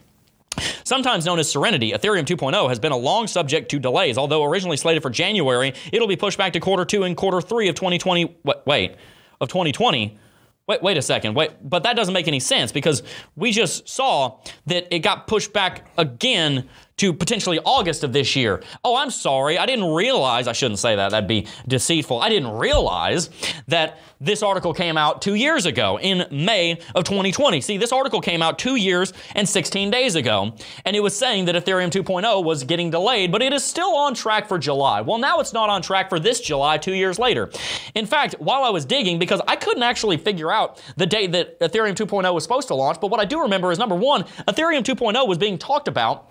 Sometimes known as Serenity, Ethereum 2.0 has been a long subject to delays. Although originally slated for January, it'll be pushed back to quarter two and quarter three of 2020. Wait, of 2020. Wait, wait a second. Wait, but that doesn't make any sense because we just saw that it got pushed back again to potentially August of this year. Oh, I'm sorry. I didn't realize, I shouldn't say that, that'd be deceitful. I didn't realize that this article came out two years ago in May of 2020. See, this article came out two years and 16 days ago, and it was saying that Ethereum 2.0 was getting delayed, but it is still on track for July. Well, now it's not on track for this July, two years later. In fact, while I was digging, because I couldn't actually figure out the date that Ethereum 2.0 was supposed to launch, but what I do remember is number one, Ethereum 2.0 was being talked about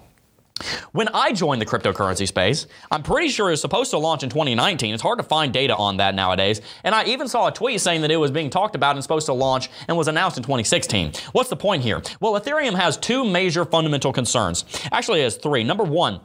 when I joined the cryptocurrency space, I'm pretty sure it was supposed to launch in 2019. It's hard to find data on that nowadays. And I even saw a tweet saying that it was being talked about and supposed to launch and was announced in 2016. What's the point here? Well, Ethereum has two major fundamental concerns. Actually, it has three. Number one,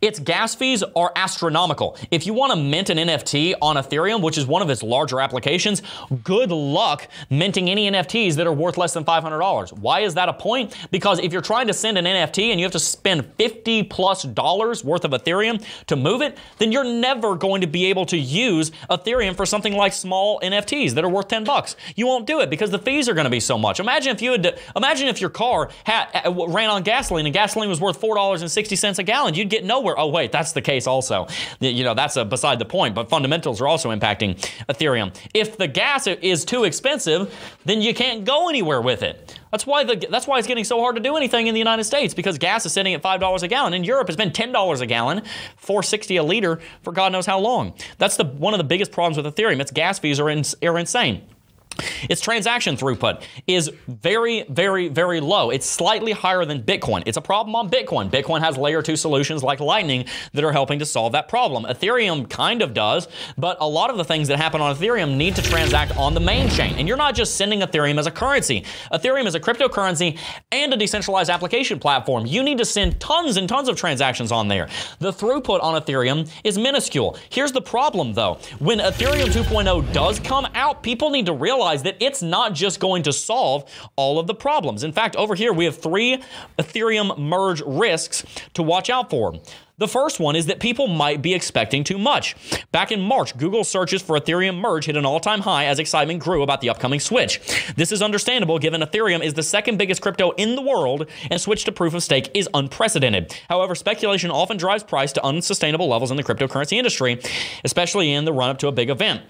its gas fees are astronomical. If you want to mint an NFT on Ethereum, which is one of its larger applications, good luck minting any NFTs that are worth less than $500. Why is that a point? Because if you're trying to send an NFT and you have to spend 50 plus dollars worth of Ethereum to move it, then you're never going to be able to use Ethereum for something like small NFTs that are worth 10 bucks. You won't do it because the fees are going to be so much. Imagine if you had, imagine if your car had, ran on gasoline and gasoline was worth $4.60 a gallon. You'd get nowhere. Oh, wait, that's the case also. You know, that's a, beside the point, but fundamentals are also impacting Ethereum. If the gas is too expensive, then you can't go anywhere with it. That's why the that's why it's getting so hard to do anything in the United States because gas is sitting at five dollars a gallon. In Europe, it's been ten dollars a gallon, four sixty a liter for God knows how long. That's the one of the biggest problems with Ethereum. Its gas fees are, in, are insane. Its transaction throughput is very, very, very low. It's slightly higher than Bitcoin. It's a problem on Bitcoin. Bitcoin has layer two solutions like Lightning that are helping to solve that problem. Ethereum kind of does, but a lot of the things that happen on Ethereum need to transact on the main chain. And you're not just sending Ethereum as a currency. Ethereum is a cryptocurrency and a decentralized application platform. You need to send tons and tons of transactions on there. The throughput on Ethereum is minuscule. Here's the problem though. When Ethereum 2.0 does come out, people need to realize realize that it's not just going to solve all of the problems. In fact, over here we have three Ethereum merge risks to watch out for. The first one is that people might be expecting too much. Back in March, Google searches for Ethereum merge hit an all time high as excitement grew about the upcoming switch. This is understandable given Ethereum is the second biggest crypto in the world and switch to proof of stake is unprecedented. However, speculation often drives price to unsustainable levels in the cryptocurrency industry, especially in the run up to a big event.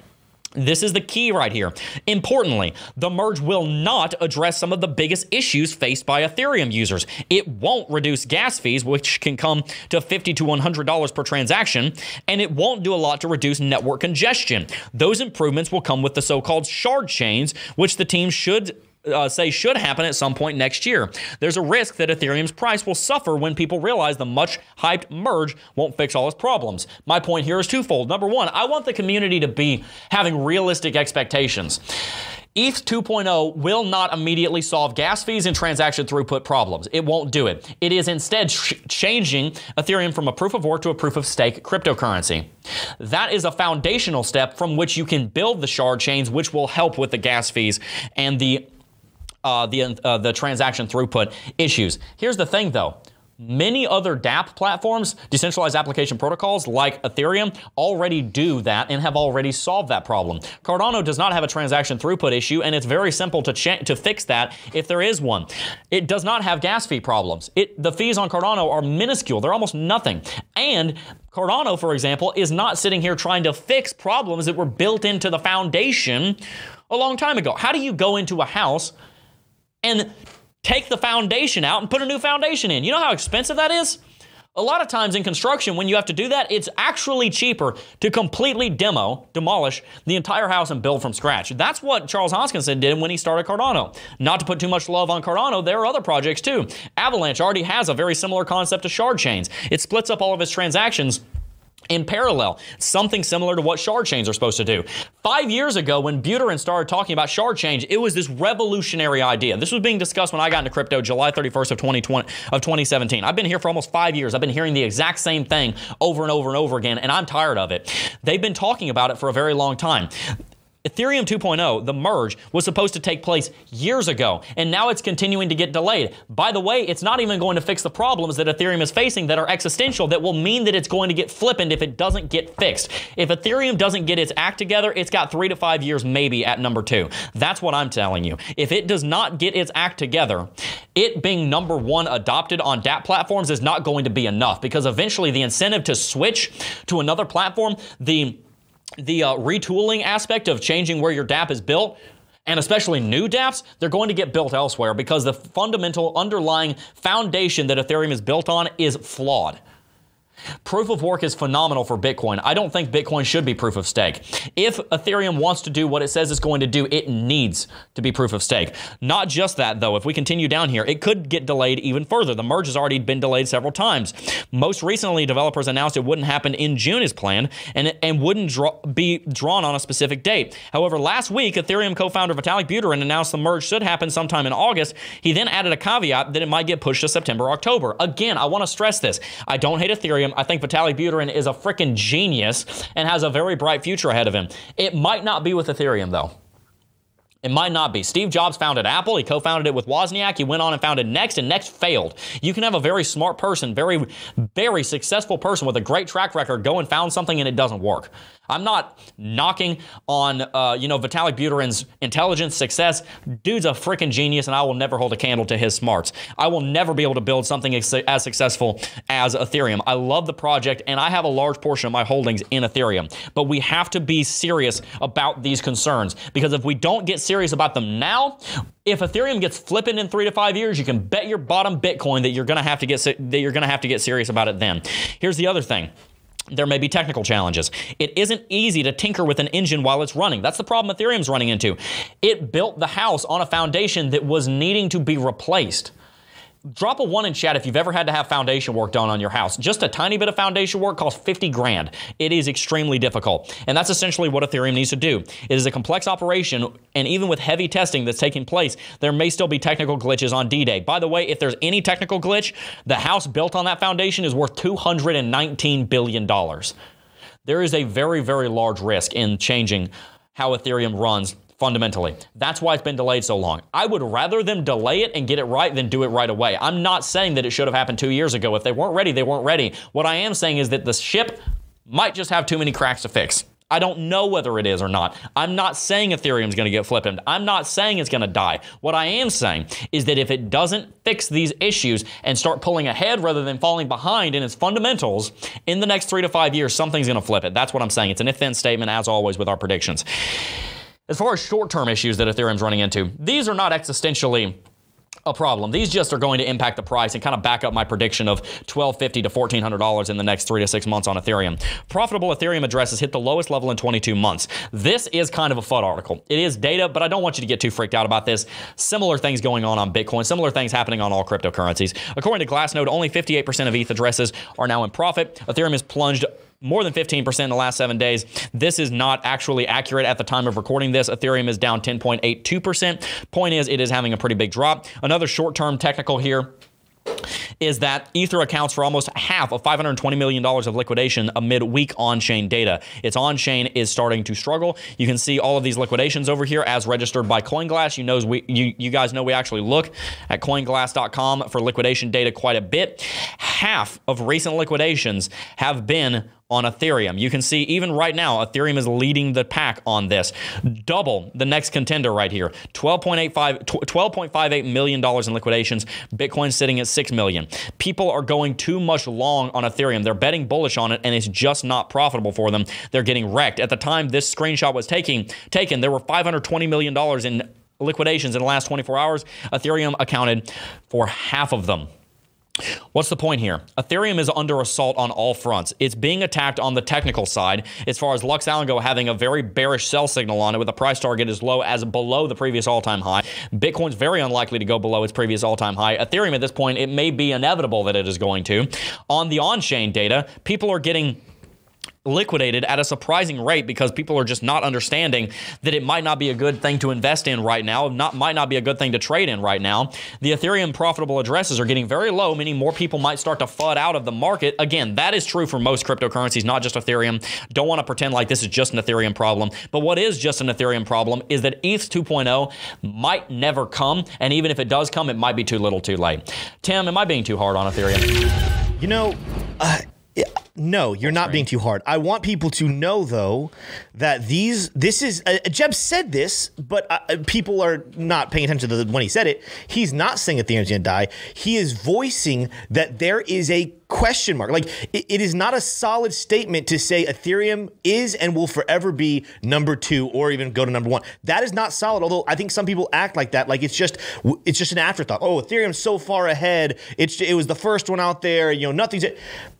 This is the key right here. Importantly, the merge will not address some of the biggest issues faced by Ethereum users. It won't reduce gas fees, which can come to 50 to $100 per transaction, and it won't do a lot to reduce network congestion. Those improvements will come with the so called shard chains, which the team should uh, say should happen at some point next year. There's a risk that Ethereum's price will suffer when people realize the much hyped merge won't fix all its problems. My point here is twofold. Number one, I want the community to be having realistic expectations. ETH 2.0 will not immediately solve gas fees and transaction throughput problems. It won't do it. It is instead ch- changing Ethereum from a proof of work to a proof of stake cryptocurrency. That is a foundational step from which you can build the shard chains, which will help with the gas fees and the uh, the, uh, the transaction throughput issues. Here's the thing though Many other DApp platforms, decentralized application protocols like Ethereum, already do that and have already solved that problem. Cardano does not have a transaction throughput issue, and it's very simple to to fix that if there is one. It does not have gas fee problems. It the fees on Cardano are minuscule; they're almost nothing. And Cardano, for example, is not sitting here trying to fix problems that were built into the foundation a long time ago. How do you go into a house and take the foundation out and put a new foundation in. You know how expensive that is? A lot of times in construction, when you have to do that, it's actually cheaper to completely demo, demolish the entire house and build from scratch. That's what Charles Hoskinson did when he started Cardano. Not to put too much love on Cardano, there are other projects too. Avalanche already has a very similar concept to shard chains. It splits up all of its transactions in parallel, something similar to what shard chains are supposed to do. Five years ago, when Buterin started talking about shard chains, it was this revolutionary idea. This was being discussed when I got into crypto July 31st of 2020 of 2017. I've been here for almost five years. I've been hearing the exact same thing over and over and over again, and I'm tired of it. They've been talking about it for a very long time. Ethereum 2.0, the merge, was supposed to take place years ago, and now it's continuing to get delayed. By the way, it's not even going to fix the problems that Ethereum is facing that are existential that will mean that it's going to get flippened if it doesn't get fixed. If Ethereum doesn't get its act together, it's got three to five years maybe at number two. That's what I'm telling you. If it does not get its act together, it being number one adopted on DApp platforms is not going to be enough because eventually the incentive to switch to another platform, the the uh, retooling aspect of changing where your DApp is built, and especially new dApps, they're going to get built elsewhere because the fundamental underlying foundation that Ethereum is built on is flawed. Proof of work is phenomenal for Bitcoin. I don't think Bitcoin should be proof of stake. If Ethereum wants to do what it says it's going to do, it needs to be proof of stake. Not just that, though. If we continue down here, it could get delayed even further. The merge has already been delayed several times. Most recently, developers announced it wouldn't happen in June as planned and, and wouldn't draw, be drawn on a specific date. However, last week, Ethereum co founder Vitalik Buterin announced the merge should happen sometime in August. He then added a caveat that it might get pushed to September October. Again, I want to stress this. I don't hate Ethereum. I think Vitalik Buterin is a freaking genius and has a very bright future ahead of him. It might not be with Ethereum, though. It might not be. Steve Jobs founded Apple. He co-founded it with Wozniak. He went on and founded Next, and Next failed. You can have a very smart person, very, very successful person with a great track record go and found something and it doesn't work. I'm not knocking on, uh, you know, Vitalik Buterin's intelligence, success. Dude's a freaking genius, and I will never hold a candle to his smarts. I will never be able to build something as successful as Ethereum. I love the project, and I have a large portion of my holdings in Ethereum. But we have to be serious about these concerns because if we don't get serious about them now, if Ethereum gets flipping in three to five years, you can bet your bottom Bitcoin that you're to have to get that you're to have to get serious about it then. Here's the other thing there may be technical challenges. It isn't easy to tinker with an engine while it's running. That's the problem Ethereum's running into. It built the house on a foundation that was needing to be replaced. Drop a one in chat if you've ever had to have foundation work done on your house. Just a tiny bit of foundation work costs 50 grand. It is extremely difficult. And that's essentially what Ethereum needs to do. It is a complex operation, and even with heavy testing that's taking place, there may still be technical glitches on D Day. By the way, if there's any technical glitch, the house built on that foundation is worth $219 billion. There is a very, very large risk in changing how Ethereum runs fundamentally. That's why it's been delayed so long. I would rather them delay it and get it right than do it right away. I'm not saying that it should have happened two years ago. If they weren't ready, they weren't ready. What I am saying is that the ship might just have too many cracks to fix. I don't know whether it is or not. I'm not saying Ethereum's going to get flipped. I'm not saying it's going to die. What I am saying is that if it doesn't fix these issues and start pulling ahead rather than falling behind in its fundamentals in the next three to five years, something's going to flip it. That's what I'm saying. It's an if then statement, as always, with our predictions. As far as short term issues that Ethereum's running into, these are not existentially a problem. These just are going to impact the price and kind of back up my prediction of 1,250 to $1,400 in the next three to six months on Ethereum. Profitable Ethereum addresses hit the lowest level in 22 months. This is kind of a FUD article. It is data, but I don't want you to get too freaked out about this. Similar things going on on Bitcoin, similar things happening on all cryptocurrencies. According to Glassnode, only 58% of ETH addresses are now in profit. Ethereum has plunged more than 15% in the last seven days. This is not actually accurate at the time of recording this. Ethereum is down 10.82%. Point is, it is having a pretty big drop. Another short term technical here is that Ether accounts for almost half of $520 million of liquidation amid weak on chain data. Its on chain is starting to struggle. You can see all of these liquidations over here as registered by CoinGlass. You, knows we, you, you guys know we actually look at coinglass.com for liquidation data quite a bit. Half of recent liquidations have been on Ethereum. You can see even right now, Ethereum is leading the pack on this. Double the next contender right here. 12.85 $12.58 million in liquidations. Bitcoin sitting at 6 million. People are going too much long on Ethereum. They're betting bullish on it and it's just not profitable for them. They're getting wrecked. At the time this screenshot was taking taken, there were 520 million dollars in liquidations in the last 24 hours. Ethereum accounted for half of them. What's the point here? Ethereum is under assault on all fronts. It's being attacked on the technical side, as far as Lux Algo having a very bearish sell signal on it with a price target as low as below the previous all time high. Bitcoin's very unlikely to go below its previous all time high. Ethereum at this point, it may be inevitable that it is going to. On the on chain data, people are getting liquidated at a surprising rate because people are just not understanding that it might not be a good thing to invest in right now, not might not be a good thing to trade in right now. The Ethereum profitable addresses are getting very low, meaning more people might start to fud out of the market. Again, that is true for most cryptocurrencies, not just Ethereum. Don't want to pretend like this is just an Ethereum problem, but what is just an Ethereum problem is that ETH 2.0 might never come, and even if it does come, it might be too little, too late. Tim, am I being too hard on Ethereum? You know, uh, no, you're not being too hard. I want people to know though that these this is uh, Jeb said this, but uh, uh people are not paying attention to the, when he said it. He's not saying Ethereum's to die. He is voicing that there is a question mark. Like it, it is not a solid statement to say Ethereum is and will forever be number 2 or even go to number 1. That is not solid. Although I think some people act like that like it's just it's just an afterthought. Oh, Ethereum's so far ahead. It's it was the first one out there, you know, nothing's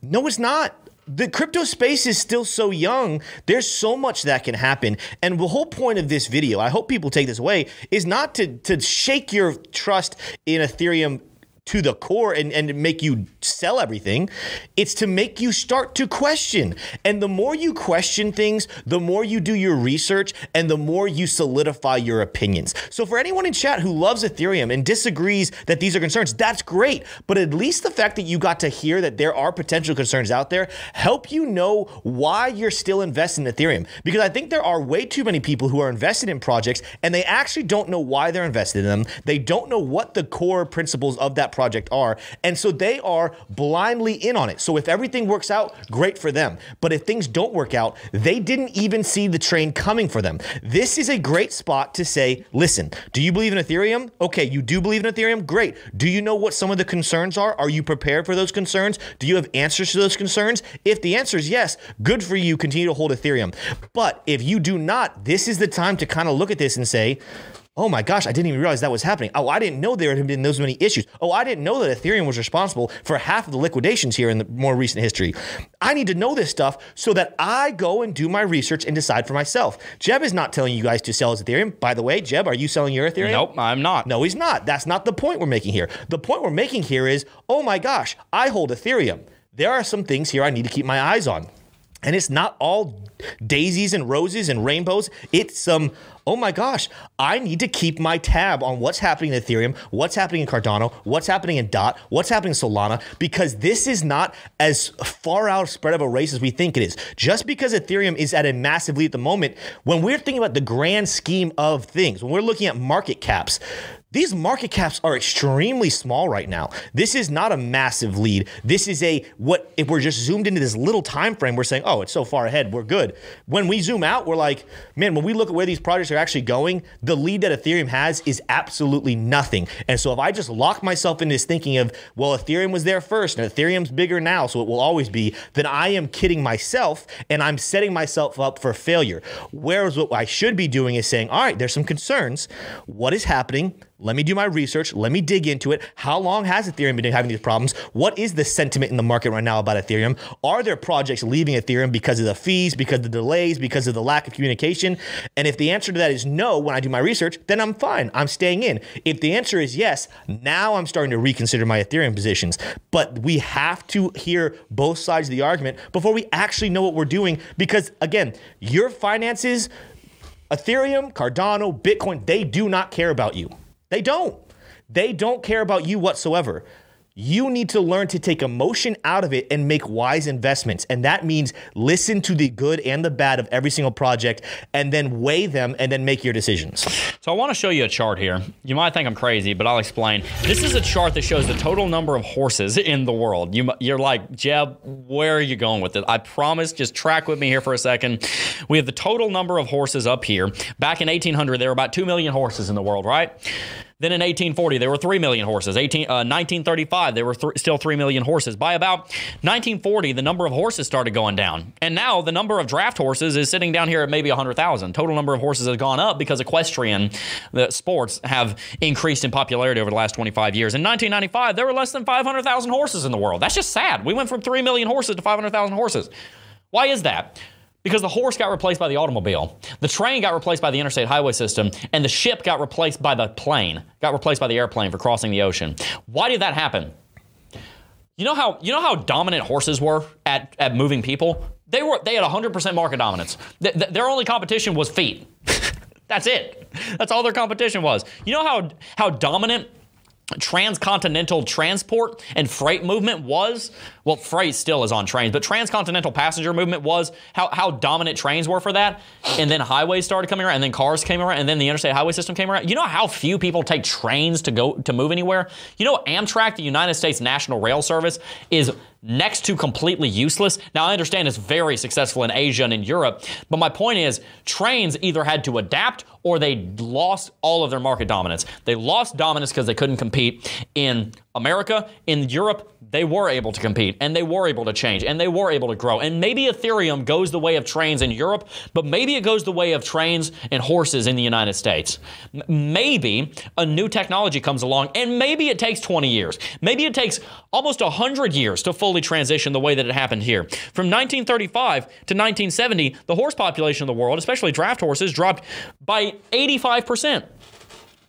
No, it's not the crypto space is still so young. There's so much that can happen. And the whole point of this video, I hope people take this away, is not to, to shake your trust in Ethereum to the core and, and make you sell everything. It's to make you start to question. And the more you question things, the more you do your research and the more you solidify your opinions. So for anyone in chat who loves Ethereum and disagrees that these are concerns, that's great. But at least the fact that you got to hear that there are potential concerns out there help you know why you're still invested in Ethereum. Because I think there are way too many people who are invested in projects and they actually don't know why they're invested in them. They don't know what the core principles of that project project are. And so they are blindly in on it. So if everything works out, great for them. But if things don't work out, they didn't even see the train coming for them. This is a great spot to say, listen, do you believe in Ethereum? Okay, you do believe in Ethereum? Great. Do you know what some of the concerns are? Are you prepared for those concerns? Do you have answers to those concerns? If the answer is yes, good for you. Continue to hold Ethereum. But if you do not, this is the time to kind of look at this and say, Oh my gosh, I didn't even realize that was happening. Oh, I didn't know there had been those many issues. Oh, I didn't know that Ethereum was responsible for half of the liquidations here in the more recent history. I need to know this stuff so that I go and do my research and decide for myself. Jeb is not telling you guys to sell his Ethereum. By the way, Jeb, are you selling your Ethereum? Nope, I'm not. No, he's not. That's not the point we're making here. The point we're making here is, oh my gosh, I hold Ethereum. There are some things here I need to keep my eyes on. And it's not all daisies and roses and rainbows. It's some, oh my gosh, I need to keep my tab on what's happening in Ethereum, what's happening in Cardano, what's happening in DOT, what's happening in Solana, because this is not as far out spread of a race as we think it is. Just because Ethereum is at a massive lead at the moment, when we're thinking about the grand scheme of things, when we're looking at market caps, these market caps are extremely small right now. This is not a massive lead. This is a what if we're just zoomed into this little time frame, we're saying, oh, it's so far ahead, we're good. When we zoom out, we're like, man, when we look at where these projects are actually going, the lead that Ethereum has is absolutely nothing. And so if I just lock myself into this thinking of, well, Ethereum was there first and Ethereum's bigger now, so it will always be, then I am kidding myself and I'm setting myself up for failure. Whereas what I should be doing is saying, all right, there's some concerns. What is happening? Let me do my research. Let me dig into it. How long has Ethereum been having these problems? What is the sentiment in the market right now about Ethereum? Are there projects leaving Ethereum because of the fees, because of the delays, because of the lack of communication? And if the answer to that is no when I do my research, then I'm fine. I'm staying in. If the answer is yes, now I'm starting to reconsider my Ethereum positions. But we have to hear both sides of the argument before we actually know what we're doing because, again, your finances, Ethereum, Cardano, Bitcoin, they do not care about you. They don't. They don't care about you whatsoever. You need to learn to take emotion out of it and make wise investments. And that means listen to the good and the bad of every single project and then weigh them and then make your decisions. So I want to show you a chart here. You might think I'm crazy, but I'll explain. This is a chart that shows the total number of horses in the world. You, you're like, Jeb, where are you going with it? I promise, just track with me here for a second. We have the total number of horses up here. Back in 1800, there were about 2 million horses in the world, right? Then in 1840, there were 3 million horses. 18, uh, 1935, there were th- still 3 million horses. By about 1940, the number of horses started going down. And now the number of draft horses is sitting down here at maybe 100,000. Total number of horses has gone up because equestrian sports have increased in popularity over the last 25 years. In 1995, there were less than 500,000 horses in the world. That's just sad. We went from 3 million horses to 500,000 horses. Why is that? Because the horse got replaced by the automobile, the train got replaced by the interstate highway system, and the ship got replaced by the plane, got replaced by the airplane for crossing the ocean. Why did that happen? You know how you know how dominant horses were at, at moving people? They were they had 100% market dominance. Th- th- their only competition was feet. That's it. That's all their competition was. You know how how dominant transcontinental transport and freight movement was well freight still is on trains but transcontinental passenger movement was how, how dominant trains were for that. And then highways started coming around and then cars came around and then the interstate highway system came around. You know how few people take trains to go to move anywhere? You know amtrak the united states national rail service is next to completely useless. Now, I understand it's very successful in Asia and in Europe, but my point is trains either had to adapt or they lost all of their market dominance. They lost dominance because they couldn't compete in America, in Europe, they were able to compete and they were able to change and they were able to grow. And maybe Ethereum goes the way of trains in Europe, but maybe it goes the way of trains and horses in the United States. Maybe a new technology comes along and maybe it takes 20 years. Maybe it takes almost 100 years to fully transition the way that it happened here. From 1935 to 1970, the horse population of the world, especially draft horses, dropped by 85%.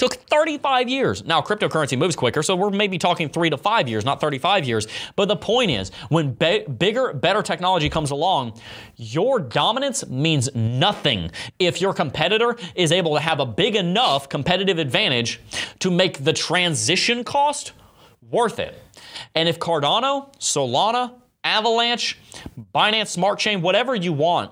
Took 35 years. Now, cryptocurrency moves quicker, so we're maybe talking three to five years, not 35 years. But the point is, when be- bigger, better technology comes along, your dominance means nothing if your competitor is able to have a big enough competitive advantage to make the transition cost worth it. And if Cardano, Solana, Avalanche, Binance Smart Chain, whatever you want,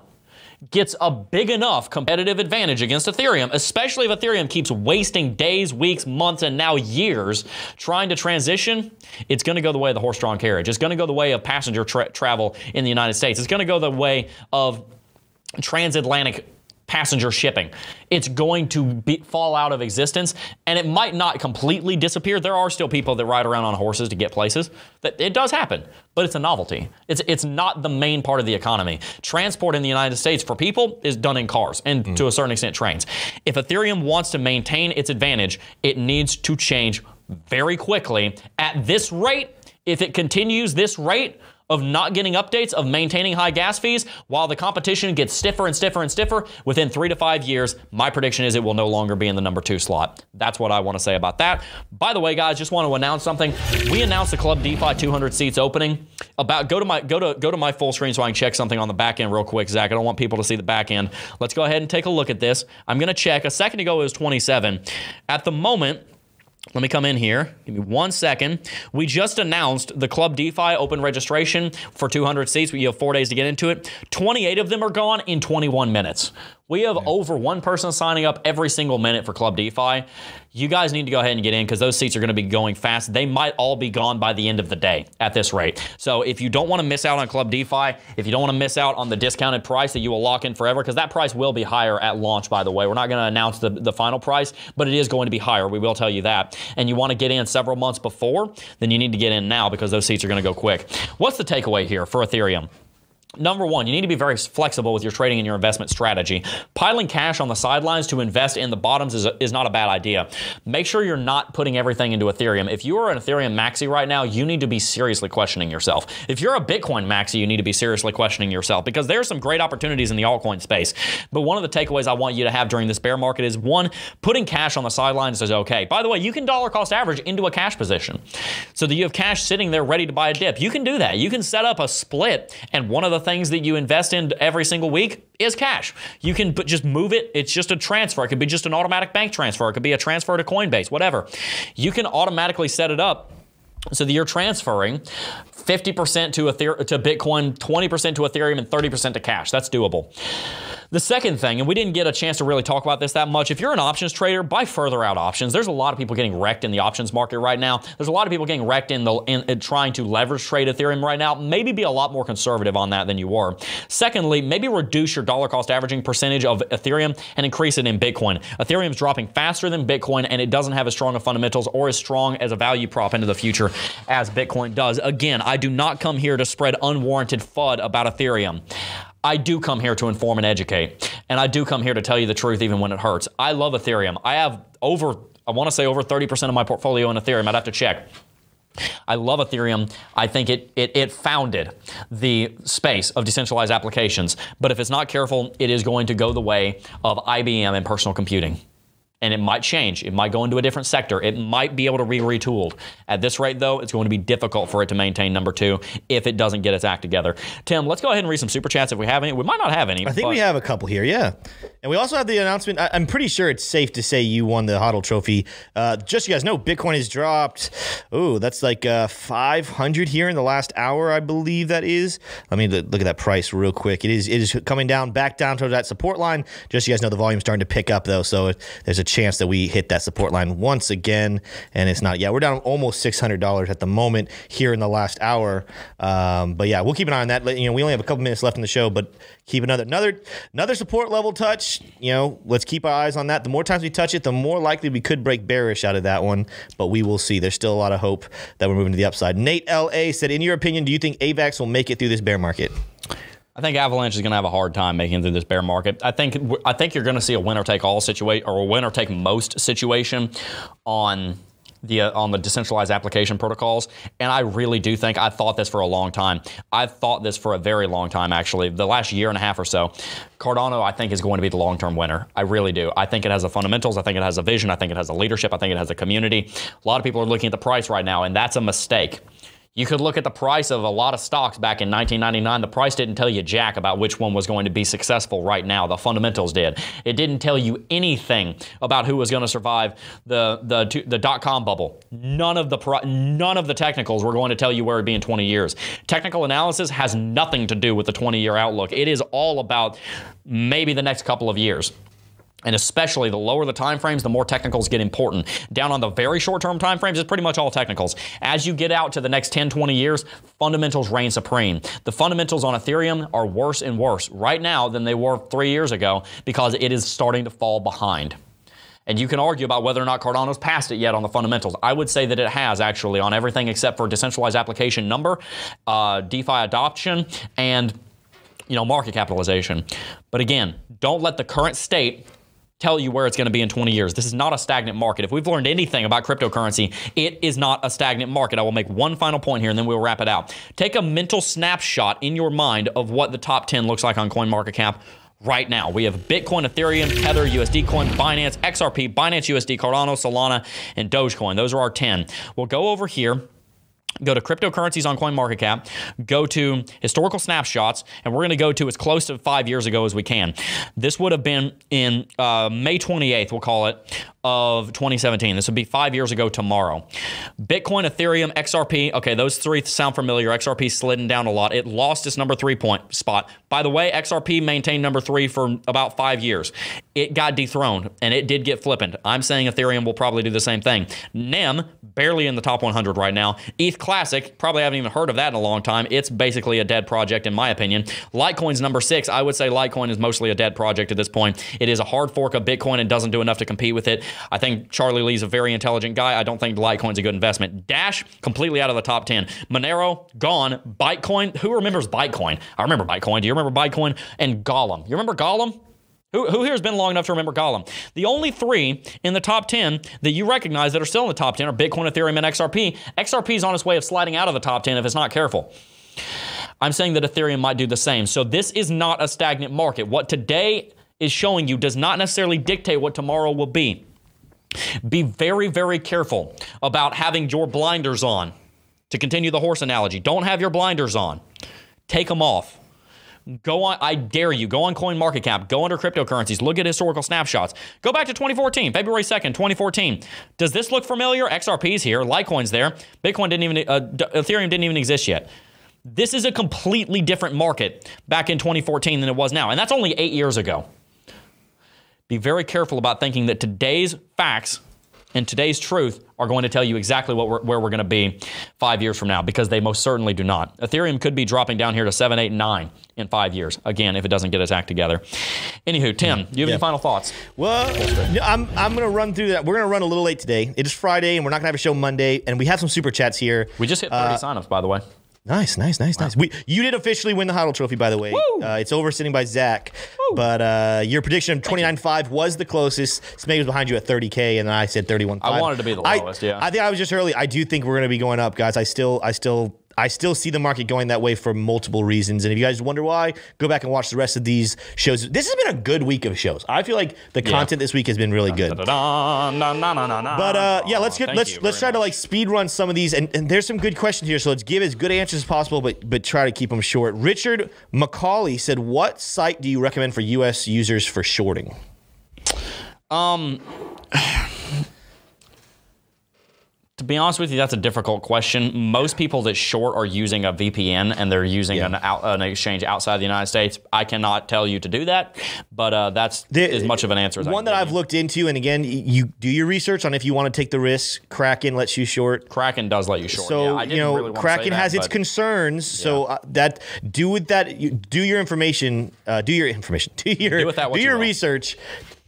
gets a big enough competitive advantage against Ethereum, especially if Ethereum keeps wasting days, weeks, months, and now years trying to transition, it's going to go the way of the horse drawn carriage. It's going to go the way of passenger tra- travel in the United States. It's going to go the way of transatlantic passenger shipping. It's going to be, fall out of existence, and it might not completely disappear. There are still people that ride around on horses to get places. That it does happen, but it's a novelty. It's it's not the main part of the economy. Transport in the United States for people is done in cars and mm. to a certain extent trains. If Ethereum wants to maintain its advantage, it needs to change very quickly. At this rate, if it continues this rate, of not getting updates, of maintaining high gas fees, while the competition gets stiffer and stiffer and stiffer, within three to five years, my prediction is it will no longer be in the number two slot. That's what I want to say about that. By the way, guys, just want to announce something. We announced the Club DeFi 200 seats opening. About go to my go to go to my full screen so I can check something on the back end real quick, Zach. I don't want people to see the back end. Let's go ahead and take a look at this. I'm to check. A second ago it was 27. At the moment, let me come in here. Give me one second. We just announced the Club DeFi open registration for 200 seats. You have four days to get into it. 28 of them are gone in 21 minutes. We have over one person signing up every single minute for Club DeFi. You guys need to go ahead and get in because those seats are going to be going fast. They might all be gone by the end of the day at this rate. So if you don't want to miss out on Club DeFi, if you don't want to miss out on the discounted price that you will lock in forever, because that price will be higher at launch, by the way. We're not going to announce the, the final price, but it is going to be higher. We will tell you that. And you want to get in several months before, then you need to get in now because those seats are going to go quick. What's the takeaway here for Ethereum? Number one, you need to be very flexible with your trading and your investment strategy. Piling cash on the sidelines to invest in the bottoms is, is not a bad idea. Make sure you're not putting everything into Ethereum. If you are an Ethereum maxi right now, you need to be seriously questioning yourself. If you're a Bitcoin maxi, you need to be seriously questioning yourself because there are some great opportunities in the altcoin space. But one of the takeaways I want you to have during this bear market is one, putting cash on the sidelines is okay. By the way, you can dollar cost average into a cash position so that you have cash sitting there ready to buy a dip. You can do that. You can set up a split and one of the things that you invest in every single week is cash. You can just move it. It's just a transfer. It could be just an automatic bank transfer. It could be a transfer to Coinbase, whatever. You can automatically set it up So that you're transferring 50% to, Ether- to Bitcoin, 20% to Ethereum, and 30% to cash. That's doable. The second thing, and we didn't get a chance to really talk about this that much, if you're an options trader, buy further out options. There's a lot of people getting wrecked in the options market right now. There's a lot of people getting wrecked in the in, in trying to leverage trade Ethereum right now. Maybe be a lot more conservative on that than you were. Secondly, maybe reduce your dollar cost averaging percentage of Ethereum and increase it in Bitcoin. Ethereum's dropping faster than Bitcoin, and it doesn't have as strong of fundamentals or as strong as a value prop into the future as Bitcoin does. Again, I do not come here to spread unwarranted FUD about Ethereum. I do come here to inform and educate. And I do come here to tell you the truth even when it hurts. I love Ethereum. I have over, I want to say over 30% of my portfolio in Ethereum. I'd have to check. I love Ethereum. I think it, it, it founded the space of decentralized applications. But if it's not careful, it is going to go the way of IBM and personal computing and it might change. It might go into a different sector. It might be able to be retooled. At this rate, though, it's going to be difficult for it to maintain number two if it doesn't get its act together. Tim, let's go ahead and read some super chats if we have any. We might not have any. I think we have a couple here, yeah. And we also have the announcement. I, am pretty sure it's safe to say you won the HODL trophy. Uh, just so you guys know, Bitcoin has dropped. Oh, that's like uh, 500 here in the last hour, I believe that is. Let me look at that price real quick. It is it is coming down back down to that support line. Just so you guys know, the volume's starting to pick up though, so there's a chance that we hit that support line once again. And it's not, yet. we're down almost $600 at the moment here in the last hour. Um, but yeah, we'll keep an eye on that. You know, we only have a couple minutes left in the show, but keep another, another, another support level touch. You know, let's keep our eyes on that. The more times we touch it, the more likely we could break bearish out of that one. But we will see. There's still a lot of hope that we're moving to the upside. Nate LA said, in your opinion, do you think AVAX will make it through this bear market? I think Avalanche is going to have a hard time making through this bear market. I think I think you're going to see a winner take all situation or a winner take most situation on the uh, on the decentralized application protocols and I really do think I thought this for a long time. I've thought this for a very long time actually. The last year and a half or so. Cardano I think is going to be the long-term winner. I really do. I think it has the fundamentals, I think it has a vision, I think it has a leadership, I think it has a community. A lot of people are looking at the price right now and that's a mistake. You could look at the price of a lot of stocks back in 1999. The price didn't tell you jack about which one was going to be successful right now. The fundamentals did. It didn't tell you anything about who was going to survive the the the dot com bubble. None of the none of the technicals were going to tell you where it'd be in 20 years. Technical analysis has nothing to do with the 20 year outlook. It is all about maybe the next couple of years. And especially the lower the time frames, the more technicals get important. Down on the very short term time frames, it's pretty much all technicals. As you get out to the next 10, 20 years, fundamentals reign supreme. The fundamentals on Ethereum are worse and worse right now than they were three years ago because it is starting to fall behind. And you can argue about whether or not Cardano's passed it yet on the fundamentals. I would say that it has actually on everything except for decentralized application number, uh, DeFi adoption, and you know market capitalization. But again, don't let the current state tell you where it's going to be in 20 years. This is not a stagnant market. If we've learned anything about cryptocurrency, it is not a stagnant market. I will make one final point here and then we'll wrap it out. Take a mental snapshot in your mind of what the top 10 looks like on CoinMarketCap right now. We have Bitcoin, Ethereum, Tether, USD Coin, Binance, XRP, Binance USD, Cardano, Solana, and Dogecoin. Those are our 10. We'll go over here go to cryptocurrencies on CoinMarketCap, go to historical snapshots, and we're going to go to as close to five years ago as we can. This would have been in uh, May 28th, we'll call it, of 2017. This would be five years ago tomorrow. Bitcoin, Ethereum, XRP. Okay, those three sound familiar. XRP slidden down a lot. It lost its number three point spot. By the way, XRP maintained number three for about five years. It got dethroned and it did get flippened. I'm saying Ethereum will probably do the same thing. NEM, barely in the top 100 right now. ETH Classic, probably haven't even heard of that in a long time. It's basically a dead project, in my opinion. Litecoin's number six. I would say Litecoin is mostly a dead project at this point. It is a hard fork of Bitcoin and doesn't do enough to compete with it. I think Charlie Lee's a very intelligent guy. I don't think Litecoin's a good investment. Dash, completely out of the top 10. Monero, gone. Bitcoin, who remembers Bitcoin? I remember Bitcoin. Do you remember Bitcoin? And Golem. You remember Golem? Who, who here has been long enough to remember Golem? The only three in the top 10 that you recognize that are still in the top 10 are Bitcoin, Ethereum, and XRP. XRP is on its way of sliding out of the top 10 if it's not careful. I'm saying that Ethereum might do the same. So this is not a stagnant market. What today is showing you does not necessarily dictate what tomorrow will be. Be very, very careful about having your blinders on. To continue the horse analogy, don't have your blinders on. Take them off. Go on, I dare you, go on CoinMarketCap, go under cryptocurrencies, look at historical snapshots. Go back to 2014, February 2nd, 2014. Does this look familiar? XRP's here, Litecoin's there. Bitcoin didn't even, uh, Ethereum didn't even exist yet. This is a completely different market back in 2014 than it was now. And that's only eight years ago. Be very careful about thinking that today's facts and today's truth are going to tell you exactly what we're, where we're going to be five years from now because they most certainly do not. Ethereum could be dropping down here to seven, eight, nine in five years. Again, if it doesn't get its act together. Anywho, Tim, do you have Yeah. any final thoughts? Well, I'm I'm gonna run through that. We're gonna run a little late today. It is Friday, and we're not gonna have a show Monday. And we have some super chats here. We just hit 30 uh, signups, by the way. Nice, nice, nice, nice. We you did officially win the HODL Trophy, by the way. Uh, it's over sitting by Zach. But uh, your prediction of 29.5 was the closest. Smeg was behind you at 30k, and then I said 31.5. I wanted to be the I- lowest, yeah. I think I was just early. I do think we're gonna be going up, guys. I still, I still. I still see the market going that way for multiple reasons. And if you guys wonder why, go back and watch the rest of these shows. This has been a good week of shows. I feel like the content this week has been really good. But uh, yeah, let's get let's let's try to like speed run some of these, and, and there's some good questions here. So let's give as good answers as possible, but but try to keep them short. Richard McCauley said, "What site do you recommend for U.S. users for shorting?" To be honest with you, that's a difficult question. Most people that short are using a VPN and they're using Yeah. an, out, an exchange outside the United States. I cannot tell you to do that, but uh, that's The- as much of an answer as I One that I've you. looked into, and again, you do your research on if you want to take the risk. Kraken lets you short. Kraken does let you short. So yeah, I you know, really Kraken that, has its but concerns. So uh, that do with that, you, do your information, uh, do your information, do your Do with that what do you your research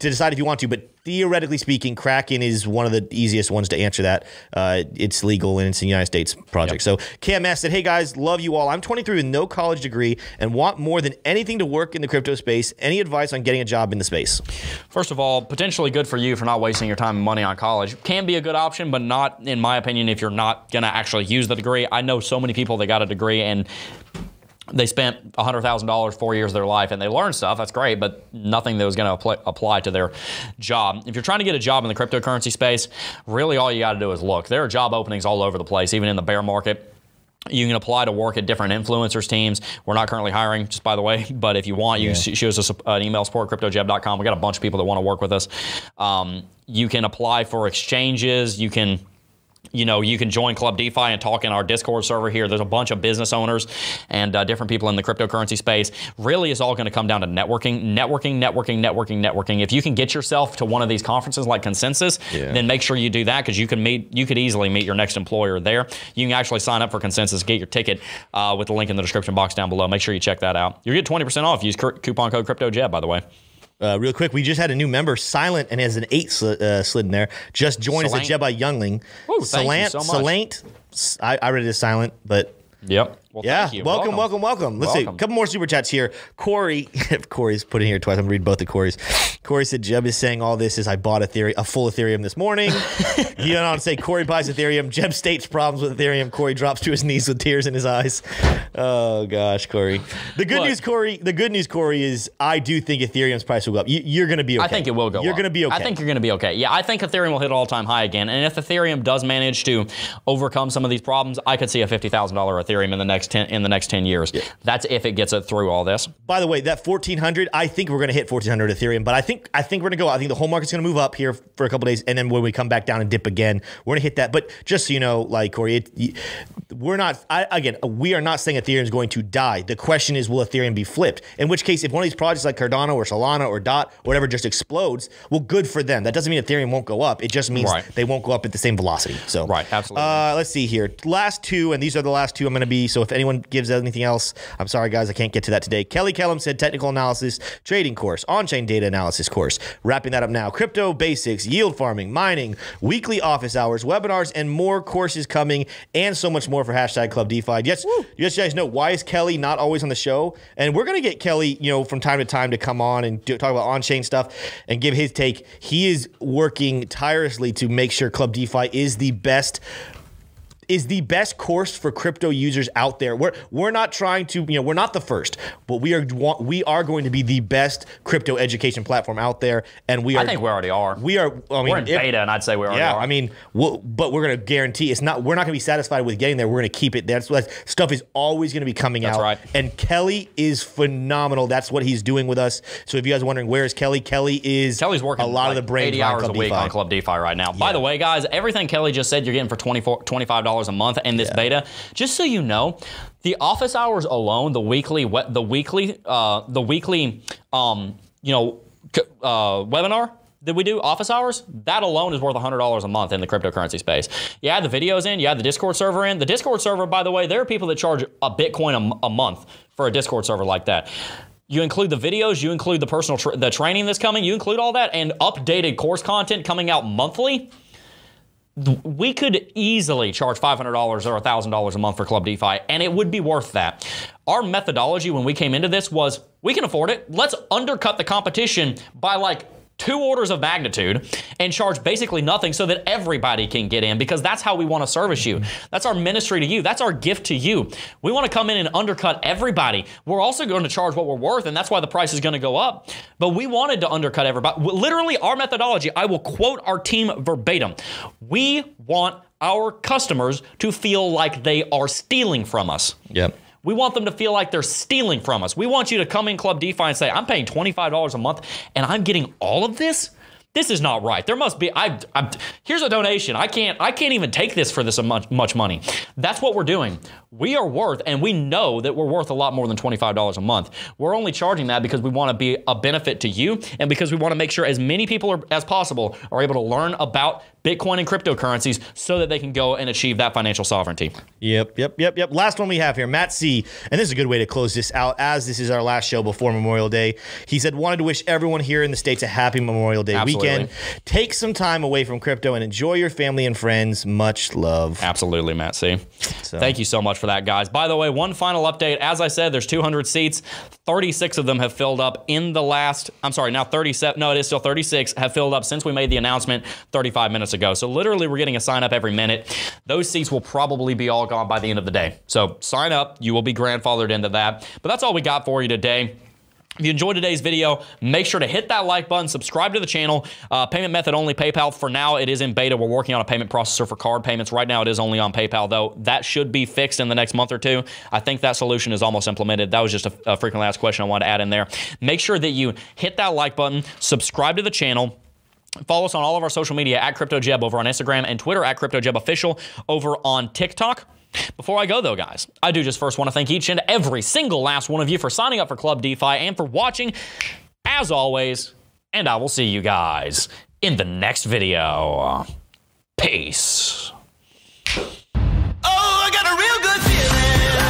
to decide if you want to. But theoretically speaking, Kraken is one of the easiest ones to answer that. Uh, it's legal and it's a United States project. So KMS said, "Hey guys, love you all. I'm 23 with no college degree and want more than anything to work in the crypto space. Any advice on getting a job in the space?" First of all, potentially good for you for not wasting your time and money on college. Can be a good option, but not, in my opinion, if you're not going to actually use the degree. I know so many people that got a degree and they spent $100,000 four years of their life and they learned stuff. That's great, but nothing that was going to apply, apply to their job. If you're trying to get a job in the cryptocurrency space, really all you got to do is look. There are job openings all over the place, even in the bear market. You can apply to work at different influencers teams. We're not currently hiring, just by the way, but if you want, you can sh- shoot us a, an email support cryptojeb.com. We got a bunch of people that want to work with us. Um, you can apply for exchanges. You can you know, you can join Club DeFi and talk in our Discord server here. There's a bunch of business owners and uh, different people in the cryptocurrency space. Really, it's all going to come down to networking, networking, networking, networking, networking. If you can get yourself to one of these conferences like Consensus, Yeah. then make sure you do that because you can meet, you could easily meet your next employer there. You can actually sign up for Consensus, get your ticket uh, with the link in the description box down below. Make sure you check that out. You get 20% off. Use coupon code CryptoJeb, by the way. Uh, real quick, we just had a new member, Silent, and has an eight sli- uh, slid in there. Just joined us at Salant. Jedi Youngling. Thank you so much. Salant, I read it as Silent, but Yep. Well, yeah, thank you. welcome, welcome, welcome. Let's see, a couple more super chats here. Corey, Corey's put in here twice. I'm gonna read both the Corey's. Corey said, Jeb is saying all this is I bought Ethereum, a full Ethereum this morning. he went on to say, Corey buys Ethereum. Jeb states problems with Ethereum. Corey drops to his knees with tears in his eyes. Oh gosh, Corey. The good Look. news, Corey. The good news, Corey, is I do think Ethereum's price will go up. You, you're gonna be okay. I think it will go. Up. You're gonna be okay. I think you're going to be okay. Yeah, I think Ethereum will hit all time high again. And if Ethereum does manage to overcome some of these problems, I could see a fifty thousand dollar Ethereum in the next ten in the next ten years. That's if it gets it through all this. By the way, that 1400, I think we're going to hit 1400 Ethereum, but I think I think we're going to go. I think the whole market's going to move up here for a couple days, and then when we come back down and dip again, we're going to hit that. But just so you know, like Corey, it, we're not. I, again, we are not saying Ethereum is going to die. The question is, will Ethereum be flipped? In which case, if one of these projects like Cardano or Solana or Dot or whatever just explodes, well, good for them. That doesn't mean Ethereum won't go up. It just means Right. they won't go up at the same velocity. So Right, absolutely. Uh, let's see here. Last two, and these are the last two I'm going to be. So if anyone gives anything else, I'm sorry, guys, I can't get to that today. Kelly Kellum said technical analysis, trading course, on chain data analysis course. Wrapping that up now. Crypto basics, yield farming, mining, weekly office hours, webinars, and more courses coming, and so much more for hashtag Club DeFi. Yes, just you guys know why is Kelly not always on the show? And we're going to get Kelly, you know, from time to time to come on and do, talk about on chain stuff and give his take. He is working tirelessly to make sure Club DeFi is the best is the best course for crypto users out there. We're we're not trying to, you know, we're not the first, but we are we are going to be the best crypto education platform out there, and we are. I think we already are. We are. I mean, we're in if- beta, and I'd say we already yeah, are. I mean, we'll, but we're going to guarantee it's not. We're not going to be satisfied with getting there. We're going to keep it. That's what stuff is always going to be coming That's out. right. And Kelly is phenomenal. That's what he's doing with us. So if you guys are wondering where is Kelly, Kelly is Kelly's working a lot like of the 80 behind hours a week DeFi. on Club DeFi right now. By the way, guys, everything Kelly just said you're getting for 24 $25 a month in this beta. Just so you know, the office hours alone, the weekly we- the weekly uh, the weekly um, you know c- uh, webinar that we do office hours that alone is worth $100 a month in the cryptocurrency space you add the videos in you add the discord server in the discord server by the way there are people that charge a bitcoin a m- a month for a discord server like that you include the videos, you include the personal tra- the training that's coming, you include all that and updated course content coming out monthly. We could easily charge $500 or $1,000 a month for Club DeFi, and it would be worth that. Our methodology when we came into this was we can afford it. Let's undercut the competition by like two orders of magnitude and charge basically nothing so that everybody can get in because that's how we want to service you. That's our ministry to you. That's our gift to you. We want to come in and undercut everybody. We're also going to charge what we're worth, and that's why the price is going to go up. But we wanted to undercut everybody. Literally, our methodology, I will quote our team verbatim. We want our customers to feel like they are stealing from us. Yep. We want them to feel like they're stealing from us. We want you to come in Club DeFi and say, I'm paying $25 a month and I'm getting all of this? This is not right. There must be. I, I here's a donation. I can't. I can't even take this for this much much money. That's what we're doing. We are worth, and we know that we're worth a lot more than twenty five dollars a month. We're only charging that because we want to be a benefit to you, and because we want to make sure as many people are, as possible are able to learn about Bitcoin and cryptocurrencies, so that they can go and achieve that financial sovereignty. Yep, yep, yep, yep. Last one we have here, Matt C. And this is a good way to close this out, as this is our last show before Memorial Day. He said, wanted to wish everyone here in the States a happy Memorial Day Absolutely. weekend. Take some time away from crypto and enjoy your family and friends. Much love. Absolutely, Matt C. Thank you so much for that, guys. By the way, one final update. As I said, there's 200 seats. 36 of them have filled up in the last, I'm sorry, now 37, no, it is still 36, have filled up since we made the announcement 35 minutes ago. So literally, we're getting a sign up every minute. Those seats will probably be all gone by the end of the day. So sign up. You will be grandfathered into that. But that's all we got for you today. If you enjoyed today's video, make sure to hit that like button, subscribe to the channel. Uh, payment method only PayPal. For now, it is in beta. We're working on a payment processor for card payments. Right now, it is only on PayPal, though. That should be fixed in the next month or two. I think that solution is almost implemented. That was just a, a frequently asked question I wanted to add in there. Make sure that you hit that like button, subscribe to the channel. Follow us on all of our social media at CryptoJeb over on Instagram and Twitter at CryptoJebOfficial over on TikTok. Before I go, though, guys, I do just first want to thank each and every single last one of you for signing up for Club DeFi and for watching, as always. And I will see you guys in the next video. Peace. Oh, I got a real good feeling.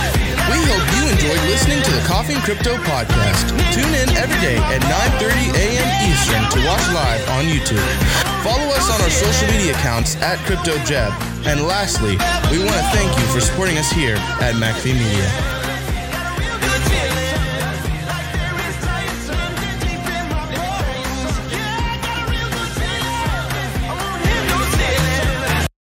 We hope you enjoyed listening to the Coffee and Crypto podcast. Tune in every day at 9:30 a.m. Eastern to watch live on YouTube. Follow us on our social media accounts at CryptoJeb. And lastly, we want to thank you for supporting us here at McAfee Media.